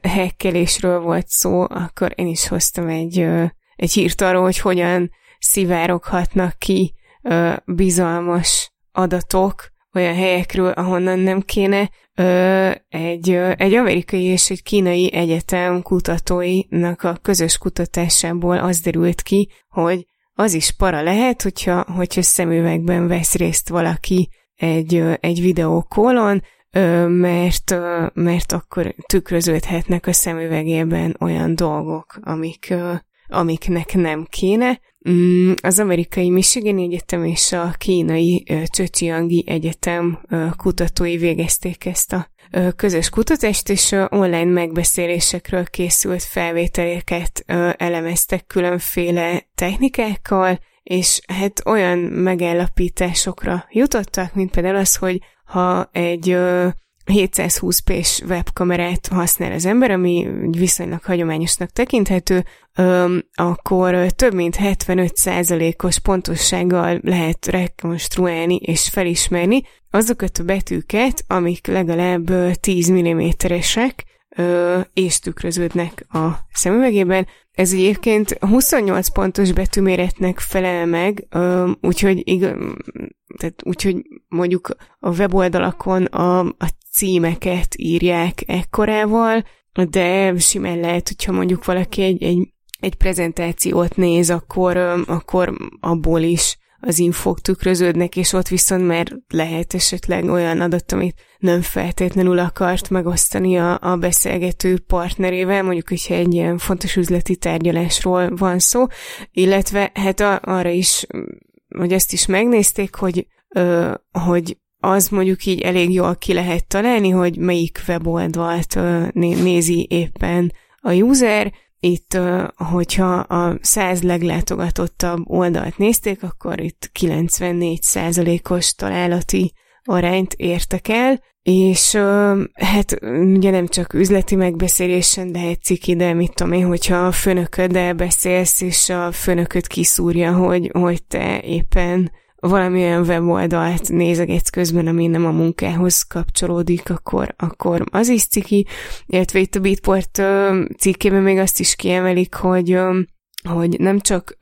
hekkelésről volt szó, akkor én is hoztam egy, ö, egy hírt arról, hogy hogyan szivároghatnak ki ö, bizalmas adatok olyan helyekről, ahonnan nem kéne. Ö, egy, ö, egy amerikai és egy kínai egyetem kutatóinak a közös kutatásából az derült ki, hogy az is para lehet, hogyha, hogyha szemüvegben vesz részt valaki egy, egy videókólon, mert, mert akkor tükröződhetnek a szemüvegében olyan dolgok, amik, amiknek nem kéne. Mm, az amerikai Michigan Egyetem és a kínai Csöcsiangi Egyetem kutatói végezték ezt a közös kutatást, és online megbeszélésekről készült felvételeket elemeztek különféle technikákkal, és hát olyan megállapításokra jutottak, mint például az, hogy ha egy 720p-s webkamerát használ az ember, ami viszonylag hagyományosnak tekinthető, akkor több mint 75%-os pontossággal lehet rekonstruálni és felismerni azokat a betűket, amik legalább 10 mm-esek, és tükröződnek a szemüvegében. Ez egyébként 28 pontos betűméretnek felel meg, úgyhogy, tehát úgyhogy mondjuk a weboldalakon a, a címeket írják ekkorával, de simán lehet, hogyha mondjuk valaki egy, egy, egy prezentációt néz, akkor, akkor abból is az infók tükröződnek, és ott viszont már lehet esetleg olyan adat, amit nem feltétlenül akart megosztani a, a beszélgető partnerével, mondjuk, hogyha egy ilyen fontos üzleti tárgyalásról van szó, illetve hát a, arra is, hogy ezt is megnézték, hogy, ö, hogy az mondjuk így elég jól ki lehet találni, hogy melyik weboldalt nézi éppen a user, itt, hogyha a 100 leglátogatottabb oldalt nézték, akkor itt 94%-os találati arányt értek el, és hát ugye nem csak üzleti megbeszélésen lehet ciki, de mit tudom én, hogyha a főnököddel beszélsz, és a főnököt kiszúrja, hogy, hogy te éppen valamilyen weboldalt nézegetsz közben, ami nem a munkához kapcsolódik, akkor, akkor az is ciki. Illetve itt a Beatport cikkében még azt is kiemelik, hogy, hogy nem csak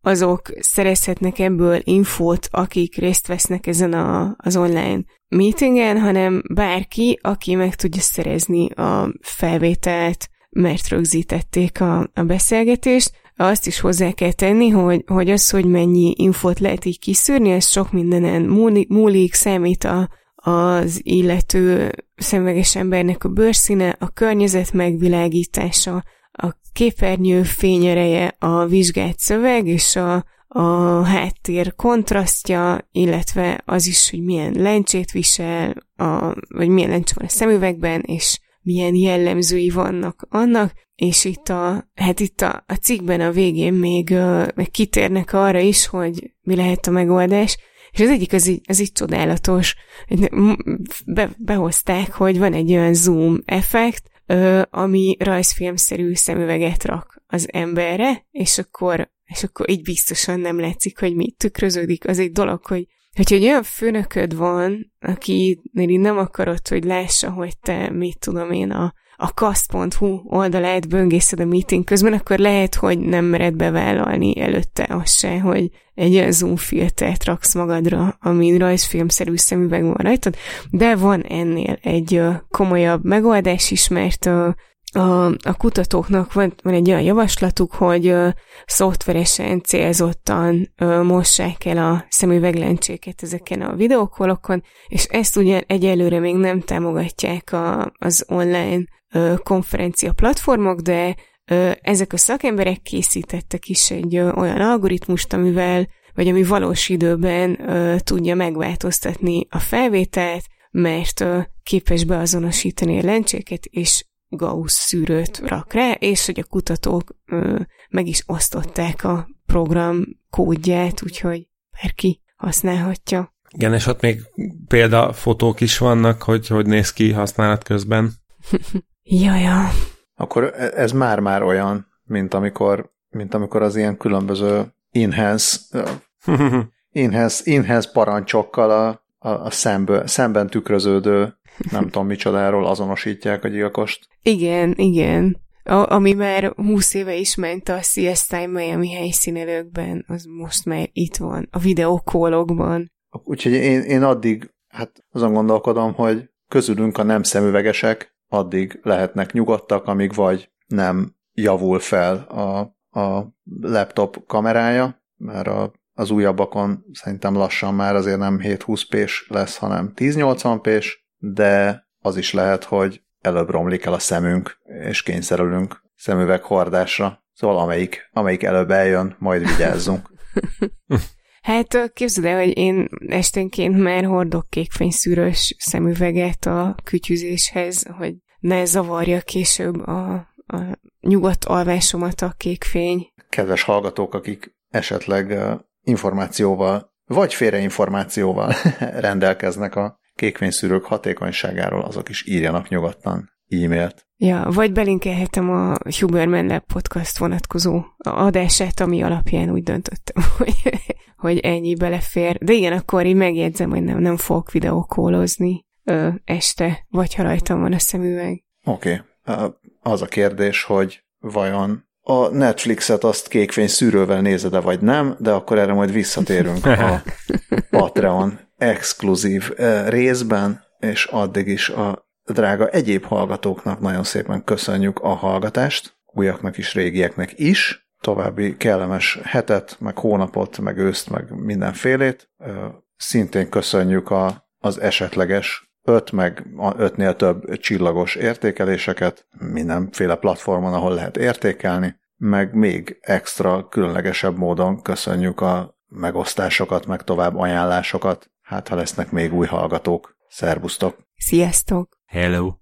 azok szerezhetnek ebből infót, akik részt vesznek ezen a, az online meetingen, hanem bárki, aki meg tudja szerezni a felvételt, mert rögzítették a, a beszélgetést, azt is hozzá kell tenni, hogy, hogy az, hogy mennyi infót lehet így kiszűrni, ez sok mindenen múlik, múlik számít a, az illető szemüveges embernek a bőrszíne, a környezet megvilágítása, a képernyő fényereje, a vizsgált szöveg és a, a háttér kontrasztja, illetve az is, hogy milyen lencsét visel, a, vagy milyen lencse van a szemüvegben, és milyen jellemzői vannak annak, és itt a, hát itt a, a cikkben a végén még, uh, még kitérnek arra is, hogy mi lehet a megoldás, és az egyik az így, az így csodálatos, be, behozták, hogy van egy olyan zoom effekt, ö, ami rajzfilmszerű szemüveget rak az emberre, és akkor, és akkor így biztosan nem látszik, hogy mi tükröződik. Az egy dolog, hogy Hogyha egy olyan főnököd van, aki nem akarod, hogy lássa, hogy te, mit tudom én, a, a kast.hu oldalát böngészed a meeting közben, akkor lehet, hogy nem mered bevállalni előtte azt se, hogy egy olyan zoom filtert raksz magadra, ami rajzfilmszerű szemüveg van rajtad, de van ennél egy komolyabb megoldás is, mert a, a kutatóknak van, van egy olyan javaslatuk, hogy ö, szoftveresen célzottan ö, mossák el a szemüveglencséket ezeken a videókolokon, és ezt ugye egyelőre még nem támogatják a, az online ö, konferencia platformok, de ö, ezek a szakemberek készítettek is egy ö, olyan algoritmust, amivel vagy ami valós időben ö, tudja megváltoztatni a felvételt, mert képes beazonosítani a lencséket, és Gauss szűrőt rak rá, és hogy a kutatók ö, meg is osztották a program kódját, úgyhogy bárki használhatja. Igen, és ott még példafotók is vannak, hogy hogy néz ki használat közben. Jaja. Akkor e- ez már-már olyan, mint amikor, mint amikor az ilyen különböző enhance, enhance, enhance parancsokkal a, a, a szemből, szemben tükröződő nem tudom micsodáról azonosítják a gyilkost. Igen, igen. A, ami már 20 éve is ment a CSI Miami helyszínelőkben, az most már itt van, a videókólokban. Úgyhogy én, én addig, hát azon gondolkodom, hogy közülünk a nem szemüvegesek addig lehetnek nyugodtak, amíg vagy nem javul fel a, a laptop kamerája, mert a, az újabbakon szerintem lassan már azért nem 720 p lesz, hanem 1080 p de az is lehet, hogy előbb romlik el a szemünk, és kényszerülünk szemüveg hordásra. Szóval amelyik, amelyik előbb eljön, majd vigyázzunk. Hát képzeld el, hogy én esténként már hordok kékfényszűrős szemüveget a kütyüzéshez, hogy ne zavarja később a, a nyugodt alvásomat a kékfény. Kedves hallgatók, akik esetleg információval, vagy félreinformációval rendelkeznek a kékfényszűrők hatékonyságáról, azok is írjanak nyugodtan e-mailt. Ja, vagy belinkelhetem a Huberman Lab podcast vonatkozó adását, ami alapján úgy döntöttem, hogy, hogy ennyi belefér. De igen, akkor így megjegyzem, hogy nem, nem fogok videókólozni ö, este, vagy ha rajtam van a szemüveg. Oké. Okay. Az a kérdés, hogy vajon a Netflixet azt kékfény szűrővel nézed-e, vagy nem, de akkor erre majd visszatérünk a Patreon exkluzív részben, és addig is a drága egyéb hallgatóknak nagyon szépen köszönjük a hallgatást, újaknak is, régieknek is, további kellemes hetet, meg hónapot, meg őszt, meg mindenfélét. Szintén köszönjük a, az esetleges öt meg ötnél több csillagos értékeléseket mindenféle platformon, ahol lehet értékelni, meg még extra különlegesebb módon köszönjük a megosztásokat, meg tovább ajánlásokat. Hát, ha lesznek még új hallgatók. Szerbusztok! Sziasztok! Hello!